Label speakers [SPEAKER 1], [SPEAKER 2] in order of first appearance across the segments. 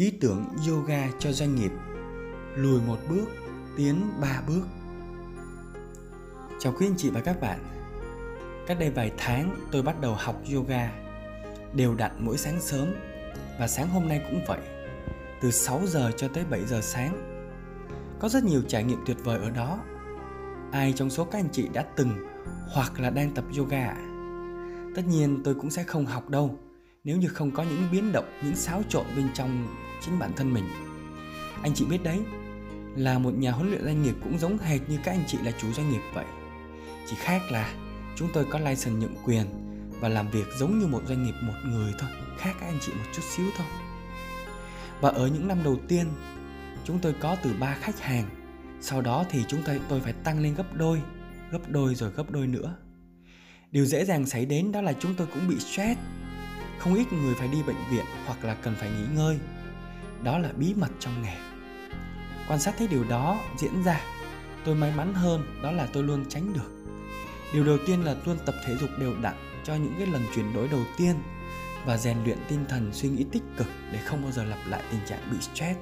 [SPEAKER 1] ý tưởng yoga cho doanh nghiệp. Lùi một bước, tiến ba bước. Chào quý anh chị và các bạn. Cách đây vài tháng, tôi bắt đầu học yoga. Đều đặn mỗi sáng sớm, và sáng hôm nay cũng vậy. Từ 6 giờ cho tới 7 giờ sáng. Có rất nhiều trải nghiệm tuyệt vời ở đó. Ai trong số các anh chị đã từng hoặc là đang tập yoga ạ? Tất nhiên tôi cũng sẽ không học đâu. Nếu như không có những biến động, những xáo trộn bên trong chính bản thân mình. Anh chị biết đấy, là một nhà huấn luyện doanh nghiệp cũng giống hệt như các anh chị là chủ doanh nghiệp vậy. Chỉ khác là chúng tôi có license nhượng quyền và làm việc giống như một doanh nghiệp một người thôi, khác các anh chị một chút xíu thôi. Và ở những năm đầu tiên, chúng tôi có từ 3 khách hàng. Sau đó thì chúng tôi tôi phải tăng lên gấp đôi gấp đôi rồi gấp đôi nữa. Điều dễ dàng xảy đến đó là chúng tôi cũng bị stress. Không ít người phải đi bệnh viện hoặc là cần phải nghỉ ngơi đó là bí mật trong nghề. Quan sát thấy điều đó diễn ra, tôi may mắn hơn, đó là tôi luôn tránh được. Điều đầu tiên là luôn tập thể dục đều đặn cho những cái lần chuyển đổi đầu tiên và rèn luyện tinh thần suy nghĩ tích cực để không bao giờ lặp lại tình trạng bị stress.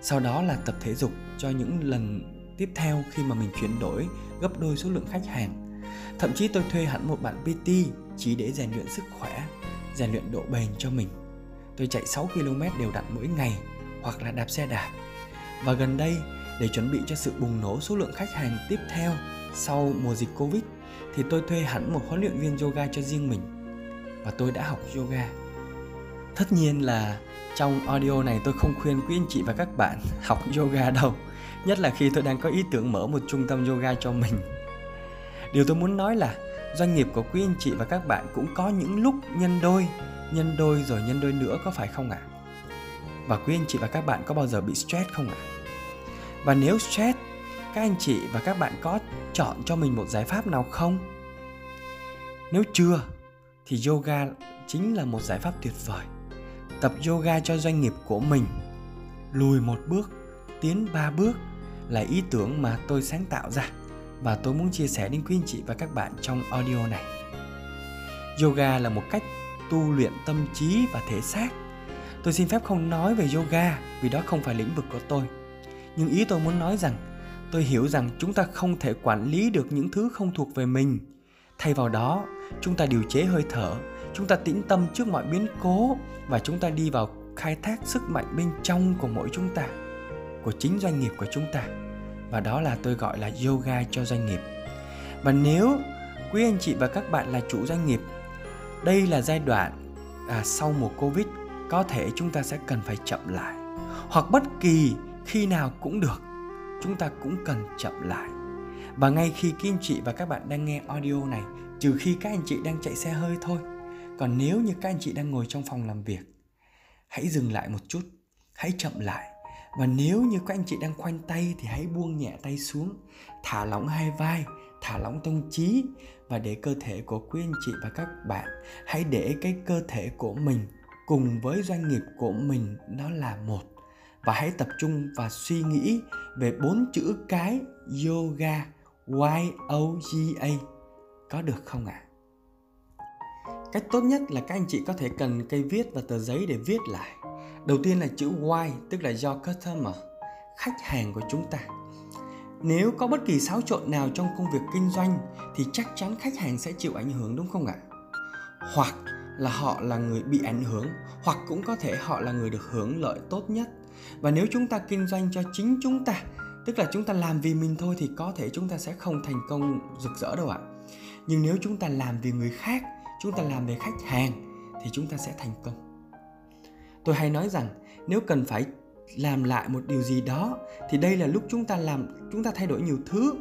[SPEAKER 1] Sau đó là tập thể dục cho những lần tiếp theo khi mà mình chuyển đổi gấp đôi số lượng khách hàng. Thậm chí tôi thuê hẳn một bạn PT chỉ để rèn luyện sức khỏe, rèn luyện độ bền cho mình tôi chạy 6 km đều đặn mỗi ngày hoặc là đạp xe đạp và gần đây để chuẩn bị cho sự bùng nổ số lượng khách hàng tiếp theo sau mùa dịch Covid thì tôi thuê hẳn một huấn luyện viên yoga cho riêng mình và tôi đã học yoga. Tất nhiên là trong audio này tôi không khuyên quý anh chị và các bạn học yoga đâu, nhất là khi tôi đang có ý tưởng mở một trung tâm yoga cho mình. Điều tôi muốn nói là doanh nghiệp của quý anh chị và các bạn cũng có những lúc nhân đôi, nhân đôi rồi nhân đôi nữa có phải không ạ? À? Và quý anh chị và các bạn có bao giờ bị stress không ạ? À? Và nếu stress, các anh chị và các bạn có chọn cho mình một giải pháp nào không? Nếu chưa, thì yoga chính là một giải pháp tuyệt vời. Tập yoga cho doanh nghiệp của mình, lùi một bước, tiến ba bước là ý tưởng mà tôi sáng tạo ra và tôi muốn chia sẻ đến quý anh chị và các bạn trong audio này. Yoga là một cách tu luyện tâm trí và thể xác. Tôi xin phép không nói về yoga vì đó không phải lĩnh vực của tôi. Nhưng ý tôi muốn nói rằng tôi hiểu rằng chúng ta không thể quản lý được những thứ không thuộc về mình. Thay vào đó, chúng ta điều chế hơi thở, chúng ta tĩnh tâm trước mọi biến cố và chúng ta đi vào khai thác sức mạnh bên trong của mỗi chúng ta, của chính doanh nghiệp của chúng ta và đó là tôi gọi là yoga cho doanh nghiệp và nếu quý anh chị và các bạn là chủ doanh nghiệp đây là giai đoạn à, sau mùa covid có thể chúng ta sẽ cần phải chậm lại. Hoặc bất kỳ khi nào cũng được chúng ta cũng cần chậm lại. Và ngay khi các anh chị và các bạn đang nghe audio này trừ khi các anh chị đang chạy xe hơi thôi còn nếu như các anh chị đang ngồi trong phòng làm việc hãy dừng lại một chút hãy chậm lại. Và nếu như các anh chị đang khoanh tay thì hãy buông nhẹ tay xuống thả lỏng hai vai thả lỏng tâm trí và để cơ thể của quý anh chị và các bạn hãy để cái cơ thể của mình cùng với doanh nghiệp của mình nó là một và hãy tập trung và suy nghĩ về bốn chữ cái yoga y o g a có được không ạ à? cách tốt nhất là các anh chị có thể cần cây viết và tờ giấy để viết lại Đầu tiên là chữ y tức là do customer, khách hàng của chúng ta. Nếu có bất kỳ xáo trộn nào trong công việc kinh doanh thì chắc chắn khách hàng sẽ chịu ảnh hưởng đúng không ạ? Hoặc là họ là người bị ảnh hưởng hoặc cũng có thể họ là người được hưởng lợi tốt nhất. Và nếu chúng ta kinh doanh cho chính chúng ta, tức là chúng ta làm vì mình thôi thì có thể chúng ta sẽ không thành công rực rỡ đâu ạ. Nhưng nếu chúng ta làm vì người khác, chúng ta làm về khách hàng thì chúng ta sẽ thành công tôi hay nói rằng nếu cần phải làm lại một điều gì đó, thì đây là lúc chúng ta làm, chúng ta thay đổi nhiều thứ.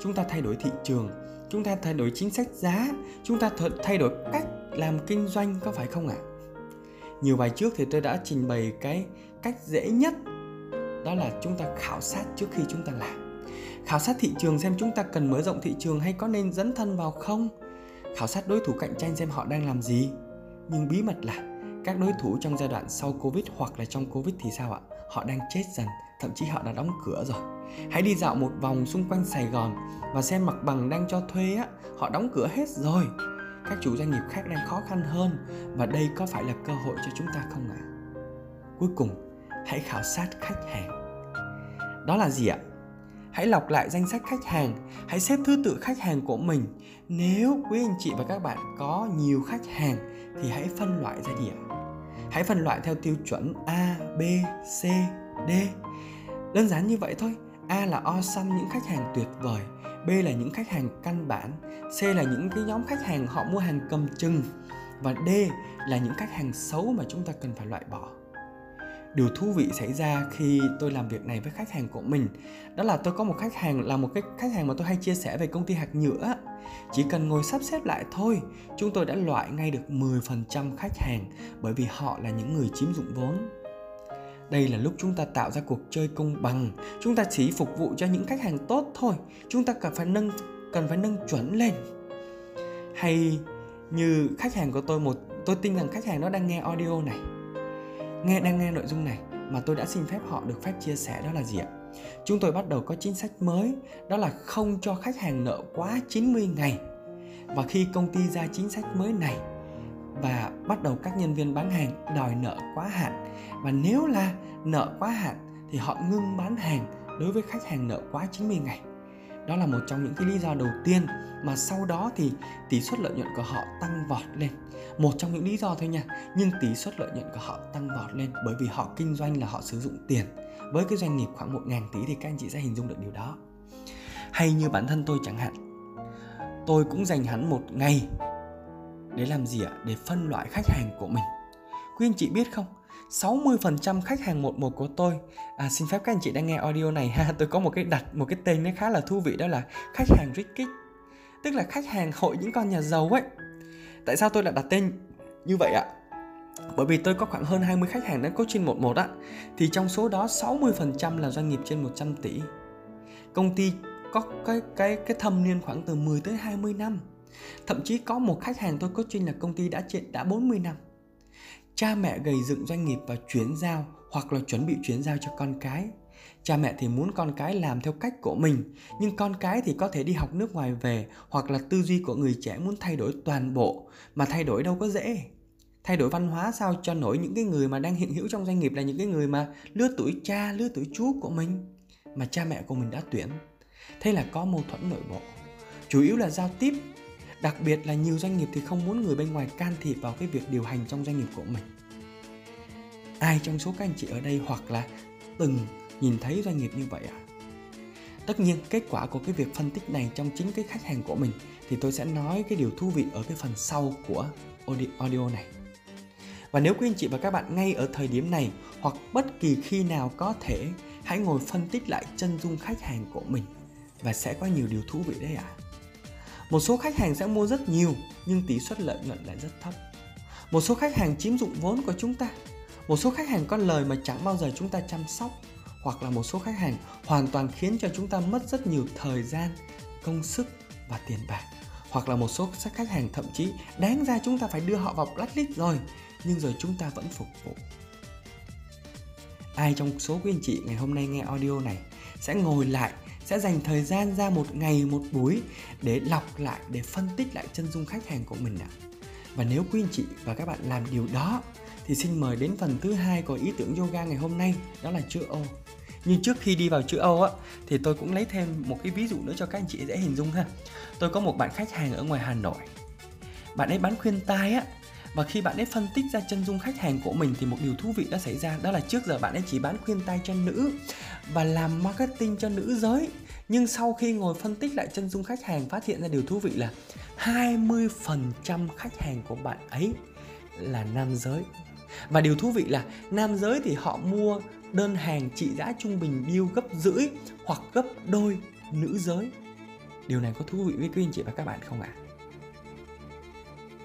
[SPEAKER 1] Chúng ta thay đổi thị trường, chúng ta thay đổi chính sách giá, chúng ta thay đổi cách làm kinh doanh, có phải không ạ? Nhiều bài trước thì tôi đã trình bày cái cách dễ nhất, đó là chúng ta khảo sát trước khi chúng ta làm. Khảo sát thị trường xem chúng ta cần mở rộng thị trường hay có nên dấn thân vào không. Khảo sát đối thủ cạnh tranh xem họ đang làm gì. Nhưng bí mật là các đối thủ trong giai đoạn sau Covid hoặc là trong Covid thì sao ạ? Họ đang chết dần, thậm chí họ đã đóng cửa rồi. Hãy đi dạo một vòng xung quanh Sài Gòn và xem mặt bằng đang cho thuê á, họ đóng cửa hết rồi. Các chủ doanh nghiệp khác đang khó khăn hơn và đây có phải là cơ hội cho chúng ta không ạ? À? Cuối cùng, hãy khảo sát khách hàng đó là gì ạ hãy lọc lại danh sách khách hàng hãy xếp thứ tự khách hàng của mình nếu quý anh chị và các bạn có nhiều khách hàng thì hãy phân loại ra điểm hãy phân loại theo tiêu chuẩn a, b, c, d. Đơn giản như vậy thôi. A là awesome những khách hàng tuyệt vời. B là những khách hàng căn bản. C là những cái nhóm khách hàng họ mua hàng cầm chừng. Và d là những khách hàng xấu mà chúng ta cần phải loại bỏ. Điều thú vị xảy ra khi tôi làm việc này với khách hàng của mình, đó là tôi có một khách hàng, là một cái khách hàng mà tôi hay chia sẻ về công ty hạt nhựa chỉ cần ngồi sắp xếp lại thôi, chúng tôi đã loại ngay được 10% khách hàng bởi vì họ là những người chiếm dụng vốn. Đây là lúc chúng ta tạo ra cuộc chơi công bằng. Chúng ta chỉ phục vụ cho những khách hàng tốt thôi. Chúng ta cần phải nâng, cần phải nâng chuẩn lên. Hay như khách hàng của tôi một, tôi tin rằng khách hàng đó đang nghe audio này. Nghe, đang nghe nội dung này mà tôi đã xin phép họ được phép chia sẻ đó là gì ạ? Chúng tôi bắt đầu có chính sách mới, đó là không cho khách hàng nợ quá 90 ngày. Và khi công ty ra chính sách mới này và bắt đầu các nhân viên bán hàng đòi nợ quá hạn và nếu là nợ quá hạn thì họ ngưng bán hàng đối với khách hàng nợ quá 90 ngày. Đó là một trong những cái lý do đầu tiên mà sau đó thì tỷ suất lợi nhuận của họ tăng vọt lên một trong những lý do thôi nha nhưng tỷ suất lợi nhuận của họ tăng vọt lên bởi vì họ kinh doanh là họ sử dụng tiền với cái doanh nghiệp khoảng 1 ngàn tỷ thì các anh chị sẽ hình dung được điều đó. Hay như bản thân tôi chẳng hạn tôi cũng dành hẳn một ngày để làm gì ạ? Để phân loại khách hàng của mình. Quý anh chị biết không? 60% khách hàng một một của tôi à, xin phép các anh chị đang nghe audio này ha tôi có một cái đặt một cái tên nó khá là thú vị đó là khách hàng rich kid tức là khách hàng hội những con nhà giàu ấy. Tại sao tôi lại đặt tên như vậy ạ? Bởi vì tôi có khoảng hơn 20 khách hàng đang coaching một một á, thì trong số đó 60% là doanh nghiệp trên 100 tỷ. Công ty có cái cái cái thâm niên khoảng từ 10 tới 20 năm. Thậm chí có một khách hàng tôi coaching là công ty đã trên đã 40 năm. Cha mẹ gầy dựng doanh nghiệp và chuyển giao hoặc là chuẩn bị chuyển giao cho con cái. Cha mẹ thì muốn con cái làm theo cách của mình, nhưng con cái thì có thể đi học nước ngoài về hoặc là tư duy của người trẻ muốn thay đổi toàn bộ, mà thay đổi đâu có dễ thay đổi văn hóa sao cho nổi những cái người mà đang hiện hữu trong doanh nghiệp là những cái người mà lứa tuổi cha, lứa tuổi chú của mình, mà cha mẹ của mình đã tuyển. Thế là có mâu thuẫn nội bộ. Chủ yếu là giao tiếp. Đặc biệt là nhiều doanh nghiệp thì không muốn người bên ngoài can thiệp vào cái việc điều hành trong doanh nghiệp của mình. Ai trong số các anh chị ở đây hoặc là từng nhìn thấy doanh nghiệp như vậy à tất nhiên, kết quả của cái việc phân tích này trong chính cái khách hàng của mình thì tôi sẽ nói cái điều thú vị ở cái phần sau của audio này và nếu quý anh chị và các bạn ngay ở thời điểm này hoặc bất kỳ khi nào có thể hãy ngồi phân tích lại chân dung khách hàng của mình và sẽ có nhiều điều thú vị đấy ạ. À. Một số khách hàng sẽ mua rất nhiều nhưng tỷ suất lợi nhuận lại rất thấp. Một số khách hàng chiếm dụng vốn của chúng ta. Một số khách hàng có lời mà chẳng bao giờ chúng ta chăm sóc hoặc là một số khách hàng hoàn toàn khiến cho chúng ta mất rất nhiều thời gian, công sức và tiền bạc. Hoặc là một số khách hàng thậm chí đáng ra chúng ta phải đưa họ vào blacklist rồi, nhưng rồi chúng ta vẫn phục vụ. Ai trong số quý anh chị ngày hôm nay nghe audio này sẽ ngồi lại, sẽ dành thời gian ra một ngày, một buổi để lọc lại, để phân tích lại chân dung khách hàng của mình ạ. Và nếu quý anh chị và các bạn làm điều đó, thì xin mời đến phần thứ hai của ý tưởng yoga ngày hôm nay, đó là chữ O nhưng trước khi đi vào chữ Âu á, thì tôi cũng lấy thêm một cái ví dụ nữa cho các anh chị dễ hình dung ha tôi có một bạn khách hàng ở ngoài Hà Nội bạn ấy bán khuyên tai á và khi bạn ấy phân tích ra chân dung khách hàng của mình thì một điều thú vị đã xảy ra đó là trước giờ bạn ấy chỉ bán khuyên tai cho nữ và làm marketing cho nữ giới nhưng sau khi ngồi phân tích lại chân dung khách hàng phát hiện ra điều thú vị là 20% khách hàng của bạn ấy là nam giới và điều thú vị là nam giới thì họ mua đơn hàng trị giá trung bình deal gấp rưỡi hoặc gấp đôi nữ giới. Điều này có thú vị với quý anh chị và các bạn không ạ? À?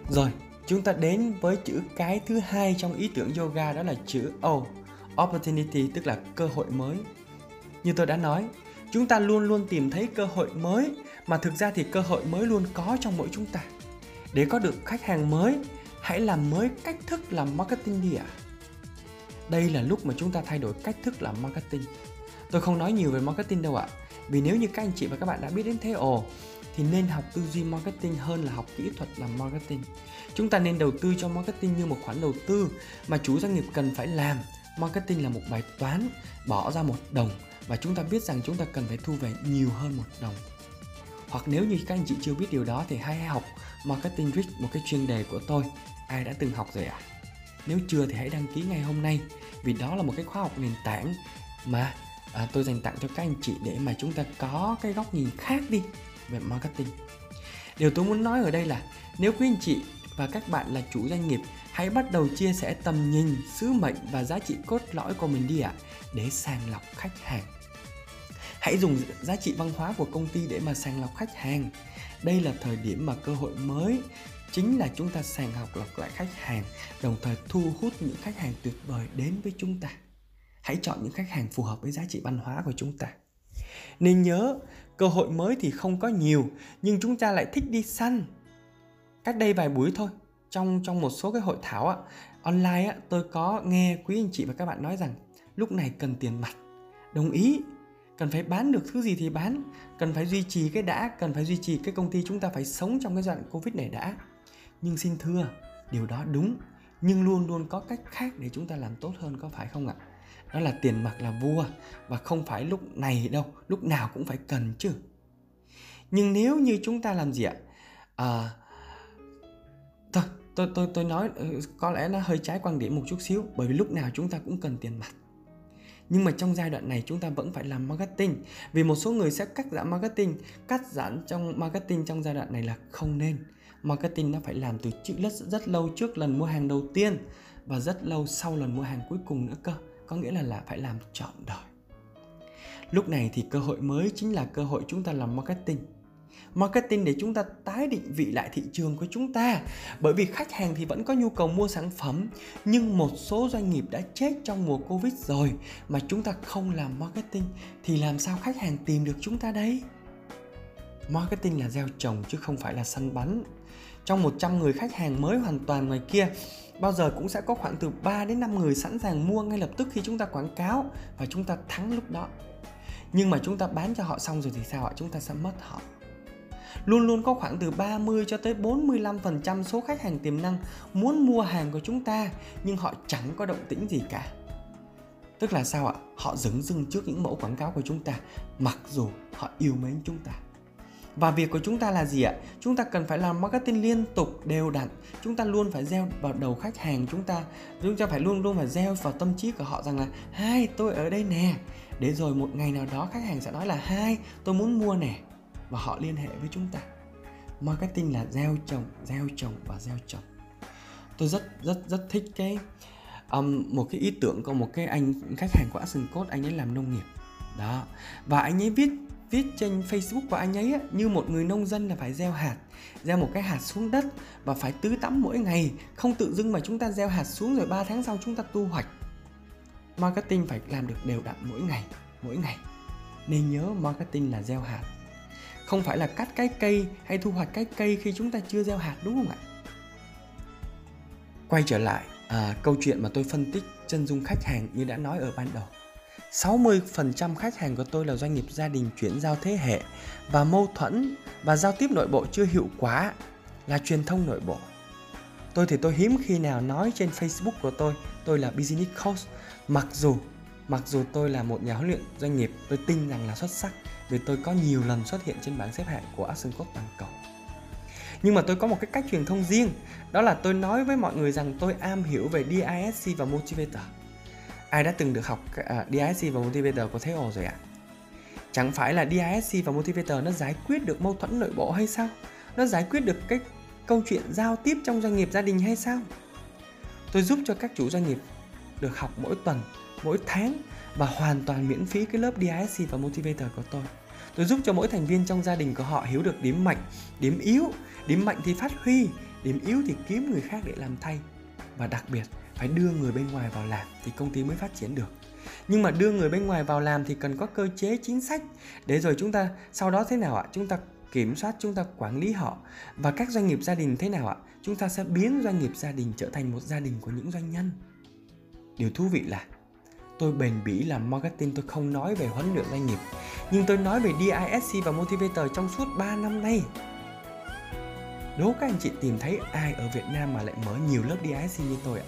[SPEAKER 1] Rồi, chúng ta đến với chữ cái thứ hai trong ý tưởng yoga đó là chữ O, opportunity tức là cơ hội mới. Như tôi đã nói, chúng ta luôn luôn tìm thấy cơ hội mới mà thực ra thì cơ hội mới luôn có trong mỗi chúng ta. Để có được khách hàng mới, hãy làm mới cách thức làm marketing đi ạ. À đây là lúc mà chúng ta thay đổi cách thức làm marketing tôi không nói nhiều về marketing đâu ạ vì nếu như các anh chị và các bạn đã biết đến thế ồ thì nên học tư duy marketing hơn là học kỹ thuật làm marketing. Chúng ta nên đầu tư cho marketing như một khoản đầu tư mà chủ doanh nghiệp cần phải làm. Marketing là một bài toán bỏ ra một đồng và chúng ta biết rằng chúng ta cần phải thu về nhiều hơn một đồng. Hoặc nếu như các anh chị chưa biết điều đó thì hãy học marketing rich một cái chuyên đề của tôi. Ai đã từng học rồi ạ? À? nếu chưa thì hãy đăng ký ngay hôm nay vì đó là một cái khóa học nền tảng mà à, tôi dành tặng cho các anh chị để mà chúng ta có cái góc nhìn khác đi về marketing. Điều tôi muốn nói ở đây là nếu quý anh chị và các bạn là chủ doanh nghiệp hãy bắt đầu chia sẻ tầm nhìn sứ mệnh và giá trị cốt lõi của mình đi ạ à, để sàng lọc khách hàng. Hãy dùng giá trị văn hóa của công ty để mà sàng lọc khách hàng. Đây là thời điểm mà cơ hội mới chính là chúng ta sàng học lọc lại khách hàng đồng thời thu hút những khách hàng tuyệt vời đến với chúng ta. Hãy chọn những khách hàng phù hợp với giá trị văn hóa của chúng ta. Nên nhớ cơ hội mới thì không có nhiều nhưng chúng ta lại thích đi săn. Cách đây vài buổi thôi trong trong một số cái hội thảo á, online á, tôi có nghe quý anh chị và các bạn nói rằng lúc này cần tiền mặt. Đồng ý cần phải bán được thứ gì thì bán cần phải duy trì cái đã cần phải duy trì cái công ty chúng ta phải sống trong cái giai đoạn covid này đã. Nhưng xin thưa điều đó đúng nhưng luôn luôn có cách khác để chúng ta làm tốt hơn có phải không ạ? Đó là tiền mặt là vua và không phải lúc này đâu lúc nào cũng phải cần chứ. Nhưng nếu như chúng ta làm gì ạ? À, thôi tôi tôi tôi nói ừ, có lẽ nó hơi trái quan điểm một chút xíu bởi vì lúc nào chúng ta cũng cần tiền mặt. Nhưng mà trong giai đoạn này chúng ta vẫn phải làm marketing vì một số người sẽ cắt giảm marketing. Cắt giảm trong marketing trong giai đoạn này là không nên. Marketing nó phải làm từ trước rất rất lâu trước lần mua hàng đầu tiên và rất lâu sau lần mua hàng cuối cùng nữa cơ có nghĩa là là phải làm trọn đời. Lúc này thì cơ hội mới chính là cơ hội chúng ta làm marketing. Marketing để chúng ta tái định vị lại thị trường của chúng ta. Bởi vì khách hàng thì vẫn có nhu cầu mua sản phẩm, nhưng một số doanh nghiệp đã chết trong mùa covid rồi mà chúng ta không làm marketing, thì làm sao khách hàng tìm được chúng ta đây? Marketing là gieo trồng chứ không phải là săn bắn. Trong 100 người khách hàng mới hoàn toàn ngoài kia bao giờ cũng sẽ có khoảng từ 3 đến 5 người sẵn sàng mua ngay lập tức khi chúng ta quảng cáo và chúng ta thắng lúc đó. Nhưng mà chúng ta bán cho họ xong rồi thì sao ạ? Chúng ta sẽ mất họ. Luôn luôn có khoảng từ 30 cho tới 45% số khách hàng tiềm năng muốn mua hàng của chúng ta, nhưng họ chẳng có động tĩnh gì cả. Tức là sao ạ? Họ dứng dưng trước những mẫu quảng cáo của chúng ta, mặc dù họ yêu mến chúng ta. Và việc của chúng ta là gì ạ? Chúng ta cần phải làm marketing liên tục, đều đặn. Chúng ta luôn phải gieo vào đầu khách hàng chúng ta. Chúng ta phải luôn luôn phải gieo vào tâm trí của họ rằng là hai tôi ở đây nè. Để rồi một ngày nào đó khách hàng sẽ nói là hai tôi muốn mua nè và họ liên hệ với chúng ta. Marketing là gieo trồng, gieo trồng và gieo trồng. Tôi rất rất rất thích cái um, một cái ý tưởng của một cái anh khách hàng của Action Code anh ấy làm nông nghiệp đó và anh ấy viết viết trên Facebook của anh ấy á, như một người nông dân là phải gieo hạt gieo một cái hạt xuống đất và phải tưới tắm mỗi ngày không tự dưng mà chúng ta gieo hạt xuống rồi 3 tháng sau chúng ta tu hoạch. Marketing phải làm được đều đặn mỗi ngày mỗi ngày. Nên nhớ marketing là gieo hạt. Không phải là cắt cái cây hay thu hoạch cái cây khi chúng ta chưa gieo hạt đúng không ạ? Quay trở lại à, câu chuyện mà tôi phân tích chân dung khách hàng như đã nói ở ban đầu. 60% khách hàng của tôi là doanh nghiệp gia đình chuyển giao thế hệ và mâu thuẫn và giao tiếp nội bộ chưa hiệu quả là truyền thông nội bộ. Tôi thì tôi hiếm khi nào nói trên Facebook của tôi tôi là business coach mặc dù mặc dù tôi là một nhà huấn luyện doanh nghiệp, tôi tin rằng là xuất sắc vì tôi có nhiều lần xuất hiện trên bảng xếp hạng của Action Coach toàn cầu. Nhưng mà tôi có một cái cách truyền thông riêng, đó là tôi nói với mọi người rằng tôi am hiểu về DISC và Motivator Ai đã từng được học à, uh, DISC và Motivator có thấy ồ rồi ạ? À? Chẳng phải là DISC và Motivator nó giải quyết được mâu thuẫn nội bộ hay sao? Nó giải quyết được cái câu chuyện giao tiếp trong doanh nghiệp gia đình hay sao? Tôi giúp cho các chủ doanh nghiệp được học mỗi tuần, mỗi tháng và hoàn toàn miễn phí cái lớp DISC và Motivator của tôi. Tôi giúp cho mỗi thành viên trong gia đình của họ hiểu được điểm mạnh, điểm yếu, điểm mạnh thì phát huy, điểm yếu thì kiếm người khác để làm thay. Và đặc biệt phải đưa người bên ngoài vào làm thì công ty mới phát triển được. Nhưng mà đưa người bên ngoài vào làm thì cần có cơ chế chính sách. Để rồi chúng ta, sau đó thế nào ạ? Chúng ta kiểm soát, chúng ta quản lý họ. Và các doanh nghiệp gia đình thế nào ạ? Chúng ta sẽ biến doanh nghiệp gia đình trở thành một gia đình của những doanh nhân. Điều thú vị là tôi bền bỉ làm marketing, tôi không nói về huấn luyện doanh nghiệp. Nhưng tôi nói về DISC và Motivator trong suốt 3 năm nay. Đố các anh chị tìm thấy ai ở Việt Nam mà lại mở nhiều lớp DISC như tôi ạ?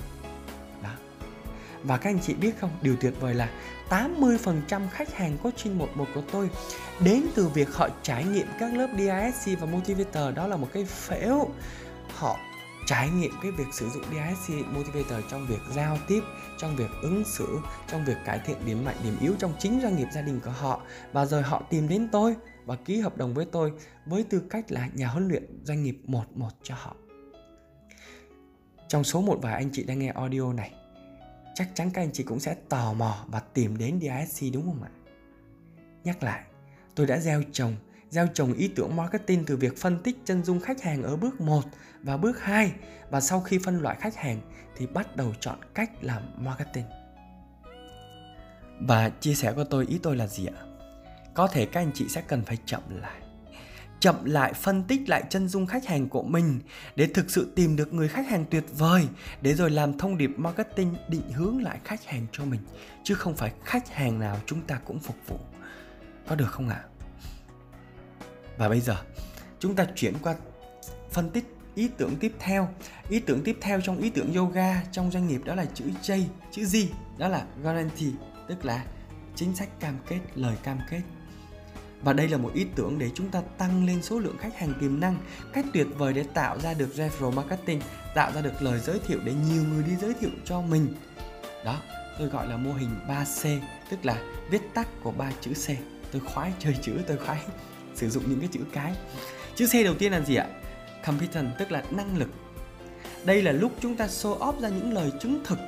[SPEAKER 1] Và các anh chị biết không, điều tuyệt vời là 80% khách hàng coaching 11 của tôi đến từ việc họ trải nghiệm các lớp DISC và Motivator. Đó là một cái phễu. Họ trải nghiệm cái việc sử dụng DISC Motivator trong việc giao tiếp, trong việc ứng xử, trong việc cải thiện điểm mạnh, điểm yếu trong chính doanh nghiệp gia đình của họ. Và rồi họ tìm đến tôi và ký hợp đồng với tôi với tư cách là nhà huấn luyện doanh nghiệp một một cho họ. Trong số một vài anh chị đang nghe audio này, chắc chắn các anh chị cũng sẽ tò mò và tìm đến DISC đúng không ạ? Nhắc lại, tôi đã gieo trồng gieo trồng ý tưởng marketing từ việc phân tích chân dung khách hàng ở bước 1 và bước 2 và sau khi phân loại khách hàng thì bắt đầu chọn cách làm marketing. Và chia sẻ của tôi ý tôi là gì ạ? Có thể các anh chị sẽ cần phải chậm lại. Chậm lại phân tích lại chân dung khách hàng của mình để thực sự tìm được người khách hàng tuyệt vời để rồi làm thông điệp marketing định hướng lại khách hàng cho mình chứ không phải khách hàng nào chúng ta cũng phục vụ. Có được không ạ? À? Và bây giờ chúng ta chuyển qua phân tích ý tưởng tiếp theo. Ý tưởng tiếp theo trong ý tưởng yoga trong doanh nghiệp đó là chữ J, chữ G, đó là guarantee, tức là chính sách cam kết, lời cam kết. Và đây là một ý tưởng để chúng ta tăng lên số lượng khách hàng tiềm năng, cách tuyệt vời để tạo ra được referral marketing, tạo ra được lời giới thiệu để nhiều người đi giới thiệu cho mình. Đó, tôi gọi là mô hình 3C, tức là viết tắt của ba chữ C. Tôi khoái chơi chữ, tôi khoái sử dụng những cái chữ cái chữ C đầu tiên là gì ạ competent tức là năng lực đây là lúc chúng ta show off ra những lời chứng thực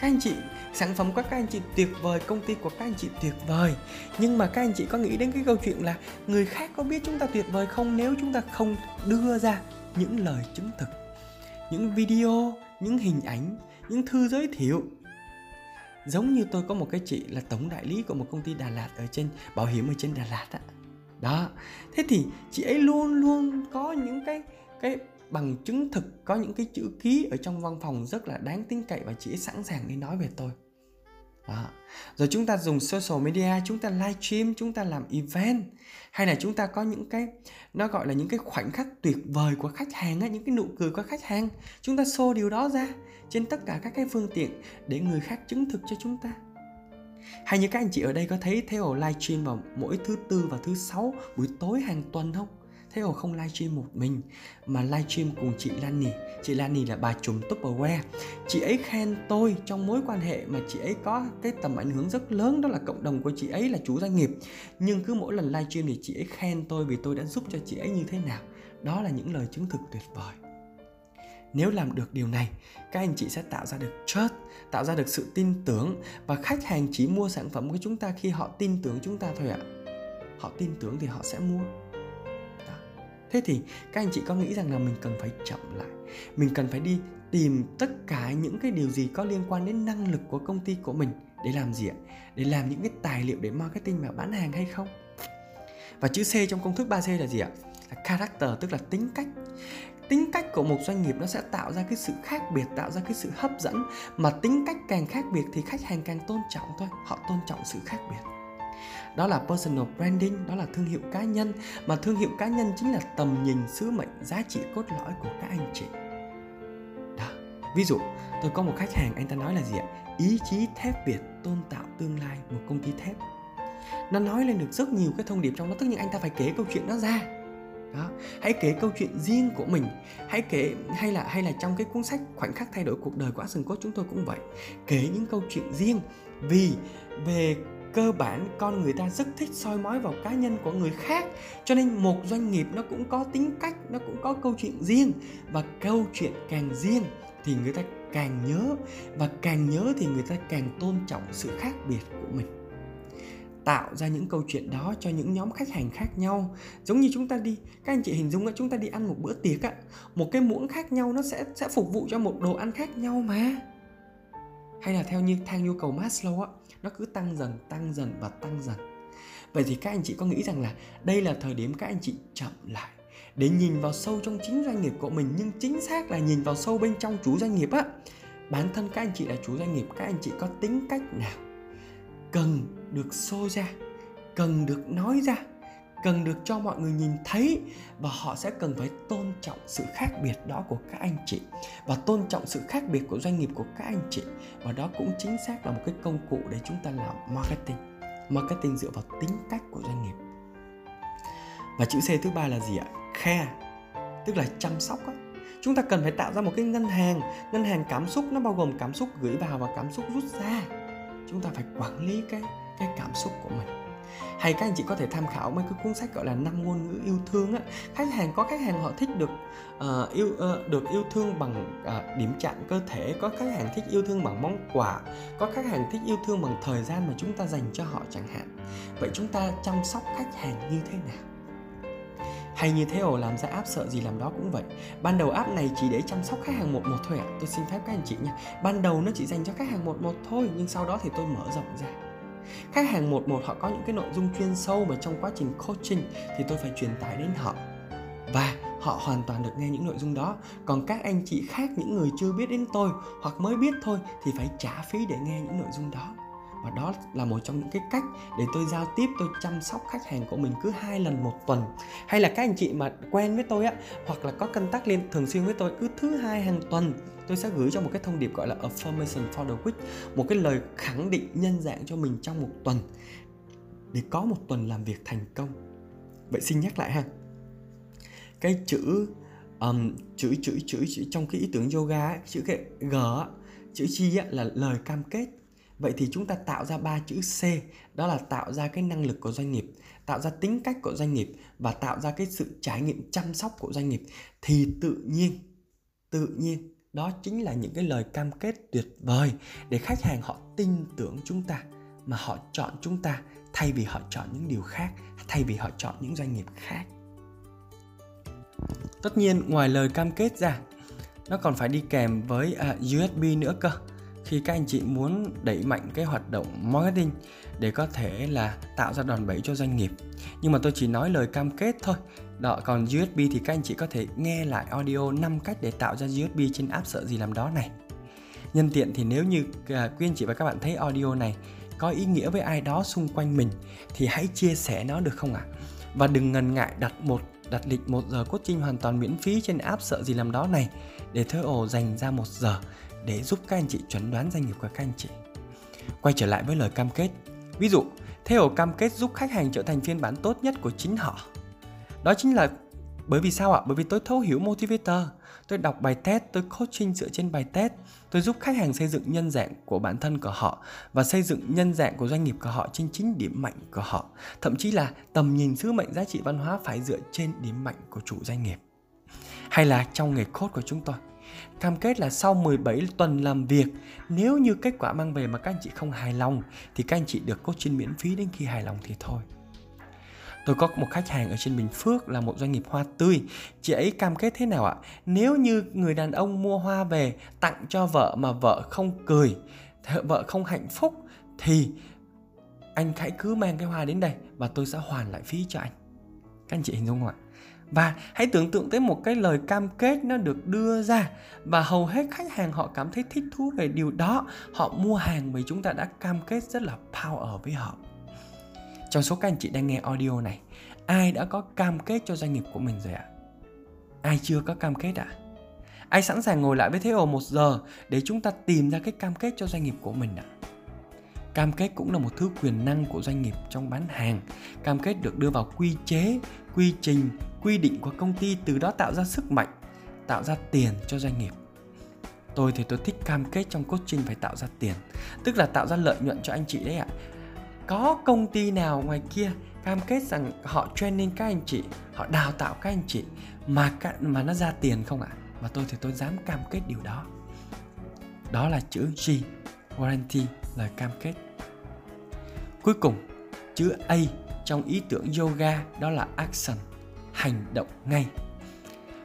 [SPEAKER 1] các anh chị, sản phẩm của các anh chị tuyệt vời, công ty của các anh chị tuyệt vời. Nhưng mà các anh chị có nghĩ đến cái câu chuyện là người khác có biết chúng ta tuyệt vời không nếu chúng ta không đưa ra những lời chứng thực, những video, những hình ảnh, những thư giới thiệu? Giống như tôi có một cái chị là tổng đại lý của một công ty Đà Lạt ở trên, bảo hiểm ở trên Đà Lạt á. Đó. Thế thì chị ấy luôn luôn có những cái cái bằng chứng thực có những cái chữ ký ở trong văn phòng rất là đáng tin cậy và chị ấy sẵn sàng đi nói về tôi đó. rồi chúng ta dùng social media chúng ta live stream chúng ta làm event hay là chúng ta có những cái nó gọi là những cái khoảnh khắc tuyệt vời của khách hàng á, những cái nụ cười của khách hàng chúng ta show điều đó ra trên tất cả các cái phương tiện để người khác chứng thực cho chúng ta hay như các anh chị ở đây có thấy Theo livestream vào mỗi thứ tư và thứ sáu buổi tối hàng tuần không? Theo không livestream một mình, mà livestream cùng chị Lani. Chị Lani là bà trùm Tupperware. Chị ấy khen tôi trong mối quan hệ mà chị ấy có cái tầm ảnh hưởng rất lớn, đó là cộng đồng của chị ấy là chủ doanh nghiệp. Nhưng cứ mỗi lần livestream thì chị ấy khen tôi vì tôi đã giúp cho chị ấy như thế nào. Đó là những lời chứng thực tuyệt vời nếu làm được điều này, các anh chị sẽ tạo ra được trust, tạo ra được sự tin tưởng và khách hàng chỉ mua sản phẩm của chúng ta khi họ tin tưởng chúng ta thôi ạ họ tin tưởng thì họ sẽ mua thế thì các anh chị có nghĩ rằng là mình cần phải chậm lại? Mình cần phải đi tìm tất cả những cái điều gì có liên quan đến năng lực của công ty của mình để làm gì ạ? Để làm những cái tài liệu để marketing và bán hàng hay không? Và chữ C trong công thức 3C là gì ạ? Là character, tức là tính cách. Tính cách của một doanh nghiệp nó sẽ tạo ra cái sự khác biệt, tạo ra cái sự hấp dẫn. Mà tính cách càng khác biệt thì khách hàng càng tôn trọng thôi, họ tôn trọng sự khác biệt đó là personal branding, đó là thương hiệu cá nhân. Mà thương hiệu cá nhân chính là tầm nhìn, sứ mệnh, giá trị cốt lõi của các anh chị. Đó, ví dụ, tôi có một khách hàng, anh ta nói là gì ạ? Ý chí thép việt, tôn tạo tương lai, một công ty thép. Nó nói lên được rất nhiều cái thông điệp trong đó tất nhiên anh ta phải kể câu chuyện đó ra. Đó, hãy kể câu chuyện riêng của mình. Hãy kể, hay là hay là trong cái cuốn sách khoảnh khắc thay đổi cuộc đời của Action Coach chúng tôi cũng vậy. Kể những câu chuyện riêng vì, về cơ bản con người ta rất thích soi mói vào cá nhân của người khác, cho nên một doanh nghiệp nó cũng có tính cách, nó cũng có câu chuyện riêng và câu chuyện càng riêng thì người ta càng nhớ và càng nhớ thì người ta càng tôn trọng sự khác biệt của mình. Tạo ra những câu chuyện đó cho những nhóm khách hàng khác nhau. Giống như chúng ta đi, các anh chị hình dung là chúng ta đi ăn một bữa tiệc á, một cái muỗng khác nhau nó sẽ sẽ phục vụ cho một đồ ăn khác nhau mà. Hay là theo như thang nhu cầu Maslow á nó cứ tăng dần tăng dần và tăng dần. Vậy thì các anh chị có nghĩ rằng là đây là thời điểm các anh chị chậm lại để nhìn vào sâu trong chính doanh nghiệp của mình, nhưng chính xác là nhìn vào sâu bên trong chủ doanh nghiệp á, bản thân các anh chị là chủ doanh nghiệp, các anh chị có tính cách nào cần được xô ra, cần được nói ra? Cần được cho mọi người nhìn thấy và họ sẽ cần phải tôn trọng sự khác biệt đó của các anh chị. Và tôn trọng sự khác biệt của doanh nghiệp của các anh chị. Và đó cũng chính xác là một cái công cụ để chúng ta làm marketing. Marketing dựa vào tính cách của doanh nghiệp. Và chữ C thứ ba là gì ạ? Care, tức là chăm sóc á. Chúng ta cần phải tạo ra một cái ngân hàng. Ngân hàng cảm xúc nó bao gồm cảm xúc gửi vào và cảm xúc rút ra. Chúng ta phải quản lý cái cái cảm xúc của mình hay các anh chị có thể tham khảo mấy cái cuốn sách gọi là năm ngôn ngữ yêu thương á. Khách hàng có khách hàng họ thích được uh, yêu uh, được yêu thương bằng uh, điểm chạm cơ thể có khách hàng thích yêu thương bằng món quà có khách hàng thích yêu thương bằng thời gian mà chúng ta dành cho họ chẳng hạn. Vậy chúng ta chăm sóc khách hàng như thế nào? Hay như thế ồ làm ra app sợ gì làm đó cũng vậy. Ban đầu app này chỉ để chăm sóc khách hàng một một thôi ạ à. tôi xin phép các anh chị nha. Ban đầu nó chỉ dành cho khách hàng một một thôi nhưng sau đó thì tôi mở rộng ra khách hàng một một họ có những cái nội dung chuyên sâu mà trong quá trình coaching thì tôi phải truyền tải đến họ. Và họ hoàn toàn được nghe những nội dung đó. Còn các anh chị khác, những người chưa biết đến tôi hoặc mới biết thôi thì phải trả phí để nghe những nội dung đó và đó là một trong những cái cách để tôi giao tiếp tôi chăm sóc khách hàng của mình cứ hai lần một tuần. Hay là các anh chị mà quen với tôi á hoặc là có cân tác liên thường xuyên với tôi cứ thứ hai hàng tuần tôi sẽ gửi cho một cái thông điệp gọi là affirmation for the week một cái lời khẳng định nhân dạng cho mình trong một tuần để có một tuần làm việc thành công. Vậy xin nhắc lại ha. Cái chữ um, chữ, chữ chữ chữ trong cái ý tưởng yoga ấy, chữ cái g chữ chi á, là lời cam kết vậy thì chúng ta tạo ra ba chữ c đó là tạo ra cái năng lực của doanh nghiệp tạo ra tính cách của doanh nghiệp và tạo ra cái sự trải nghiệm chăm sóc của doanh nghiệp. Thì tự nhiên tự nhiên đó chính là những cái lời cam kết tuyệt vời để khách hàng họ tin tưởng chúng ta mà họ chọn chúng ta thay vì họ chọn những điều khác thay vì họ chọn những doanh nghiệp khác. Tất nhiên ngoài lời cam kết ra nó còn phải đi kèm với à, uh, USB nữa cơ khi các anh chị muốn đẩy mạnh cái hoạt động marketing để có thể là tạo ra đòn bẩy cho doanh nghiệp. Nhưng mà tôi chỉ nói lời cam kết thôi. Đó, còn USB thì các anh chị có thể nghe lại audio 5 cách để tạo ra USB trên app sợ gì làm đó này. Nhân tiện thì nếu như quyên quý anh chị và các bạn thấy audio này có ý nghĩa với ai đó xung quanh mình thì hãy chia sẻ nó được không ạ? À? và đừng ngần ngại đặt một, đặt lịch một giờ coaching hoàn toàn miễn phí trên app sợ gì làm đó này để thơ ồ dành ra một giờ để giúp các anh chị chuẩn đoán doanh nghiệp của các anh chị. Quay trở lại với lời cam kết. Ví dụ, theo cam kết giúp khách hàng trở thành phiên bản tốt nhất của chính họ. Đó chính là bởi vì sao ạ? Bởi vì tôi thấu hiểu motivator, tôi đọc bài test, tôi coaching dựa trên bài test, tôi giúp khách hàng xây dựng nhân dạng của bản thân của họ và xây dựng nhân dạng của doanh nghiệp của họ trên chính điểm mạnh của họ. Thậm chí là tầm nhìn sứ mệnh giá trị văn hóa phải dựa trên điểm mạnh của chủ doanh nghiệp. Hay là trong nghề coach của chúng tôi, Cam kết là sau 17 tuần làm việc, nếu như kết quả mang về mà các anh chị không hài lòng thì các anh chị được coaching miễn phí đến khi hài lòng thì thôi. Tôi có một khách hàng ở trên Bình Phước là một doanh nghiệp hoa tươi. Chị ấy cam kết thế nào ạ? Nếu như người đàn ông mua hoa về tặng cho vợ mà vợ không cười, vợ không hạnh phúc thì anh hãy cứ mang cái hoa đến đây và tôi sẽ hoàn lại phí cho anh. Các anh chị hình dung không ạ? Và hãy tưởng tượng tới một cái lời cam kết nó được đưa ra. Và hầu hết khách hàng họ cảm thấy thích thú về điều đó. Họ mua hàng vì chúng ta đã cam kết rất là power với họ. Trong số các anh chị đang nghe audio này, ai đã có cam kết cho doanh nghiệp của mình rồi ạ? Ai chưa có cam kết ạ? Ai sẵn sàng ngồi lại với thế ồ một giờ để chúng ta tìm ra cái cam kết cho doanh nghiệp của mình ạ? Cam kết cũng là một thứ quyền năng của doanh nghiệp trong bán hàng. Cam kết được đưa vào quy chế quy trình, quy định của công ty từ đó tạo ra sức mạnh, tạo ra tiền cho doanh nghiệp. Tôi thì tôi thích cam kết trong coaching phải tạo ra tiền, tức là tạo ra lợi nhuận cho anh chị đấy ạ. Có công ty nào ngoài kia cam kết rằng họ training các anh chị, họ đào tạo các anh chị mà mà nó ra tiền không ạ? Và tôi thì tôi dám cam kết điều đó. Đó là chữ G, warranty là cam kết. Cuối cùng, chữ A trong ý tưởng yoga, đó là action, hành động ngay.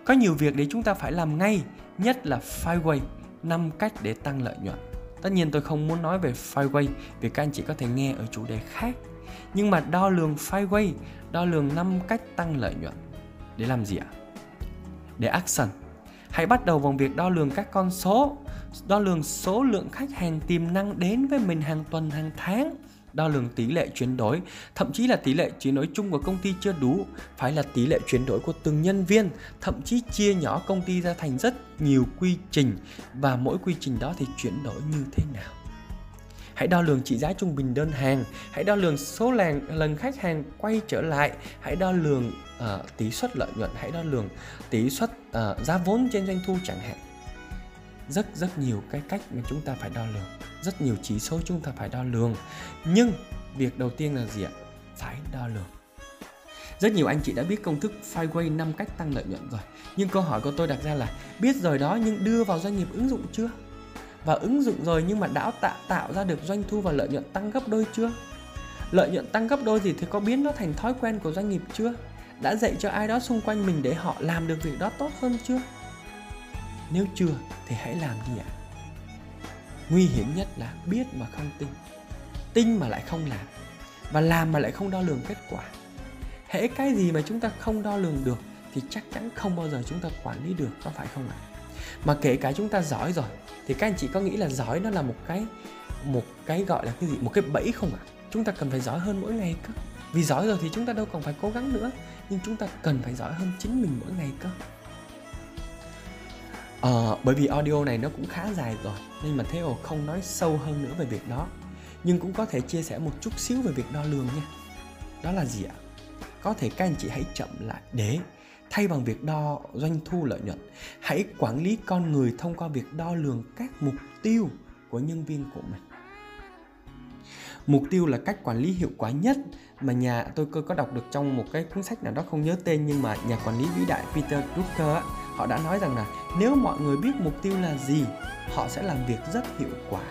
[SPEAKER 1] Có nhiều việc để chúng ta phải làm ngay, nhất là five way 5 cách để tăng lợi nhuận. Tất nhiên tôi không muốn nói về five way, vì các anh chị có thể nghe ở chủ đề khác. Nhưng mà đo lường five way, đo lường 5 cách tăng lợi nhuận. Để làm gì ạ? Để action. Hãy bắt đầu bằng việc đo lường các con số, đo lường số lượng khách hàng tiềm năng đến với mình hàng tuần, hàng tháng đo lường tỷ lệ chuyển đổi, thậm chí là tỷ lệ chuyển đổi chung của công ty chưa đủ, phải là tỷ lệ chuyển đổi của từng nhân viên, thậm chí chia nhỏ công ty ra thành rất nhiều quy trình và mỗi quy trình đó thì chuyển đổi như thế nào. Hãy đo lường trị giá trung bình đơn hàng, hãy đo lường số lần, lần khách hàng quay trở lại, hãy đo lường uh, tỷ suất lợi nhuận, hãy đo lường tỷ suất uh, giá vốn trên doanh thu chẳng hạn. Rất rất nhiều cái cách mà chúng ta phải đo lường, rất nhiều chỉ số chúng ta phải đo lường. Nhưng việc đầu tiên là gì ạ? Phải đo lường. Rất nhiều anh chị đã biết công thức Fireway 5 cách tăng lợi nhuận rồi. Nhưng câu hỏi của tôi đặt ra là, biết rồi đó nhưng đưa vào doanh nghiệp ứng dụng chưa? và ứng dụng rồi nhưng mà đã tạo tạo ra được doanh thu và lợi nhuận tăng gấp đôi chưa? Lợi nhuận tăng gấp đôi gì? thì có biến nó thành thói quen của doanh nghiệp chưa? Đã dạy cho ai đó xung quanh mình để họ làm được việc đó tốt hơn chưa? Nếu chưa thì hãy làm đi ạ. Nguy hiểm nhất là biết mà không tin. Tin mà lại không làm. Và làm mà lại không đo lường kết quả. Hễ cái gì mà chúng ta không đo lường được thì chắc chắn không bao giờ chúng ta quản lý được, có phải không ạ? Mà kể cả chúng ta giỏi rồi thì các anh chị có nghĩ là giỏi nó là một cái một cái gọi là cái gì một cái bẫy không ạ à? chúng ta cần phải giỏi hơn mỗi ngày cơ vì giỏi rồi thì chúng ta đâu còn phải cố gắng nữa nhưng chúng ta cần phải giỏi hơn chính mình mỗi ngày cơ ờ, bởi vì audio này nó cũng khá dài rồi nên mà Theo không nói sâu hơn nữa về việc đó. Nhưng cũng có thể chia sẻ một chút xíu về việc đo lường nha. Đó là gì ạ? Có thể các anh chị hãy chậm lại để thay bằng việc đo doanh thu lợi nhuận hãy quản lý con người thông qua việc đo lường các mục tiêu của nhân viên của mình mục tiêu là cách quản lý hiệu quả nhất mà nhà tôi cơ có đọc được trong một cái cuốn sách nào đó không nhớ tên, nhưng mà nhà quản lý vĩ đại Peter Drucker họ đã nói rằng là nếu mọi người biết mục tiêu là gì, họ sẽ làm việc rất hiệu quả.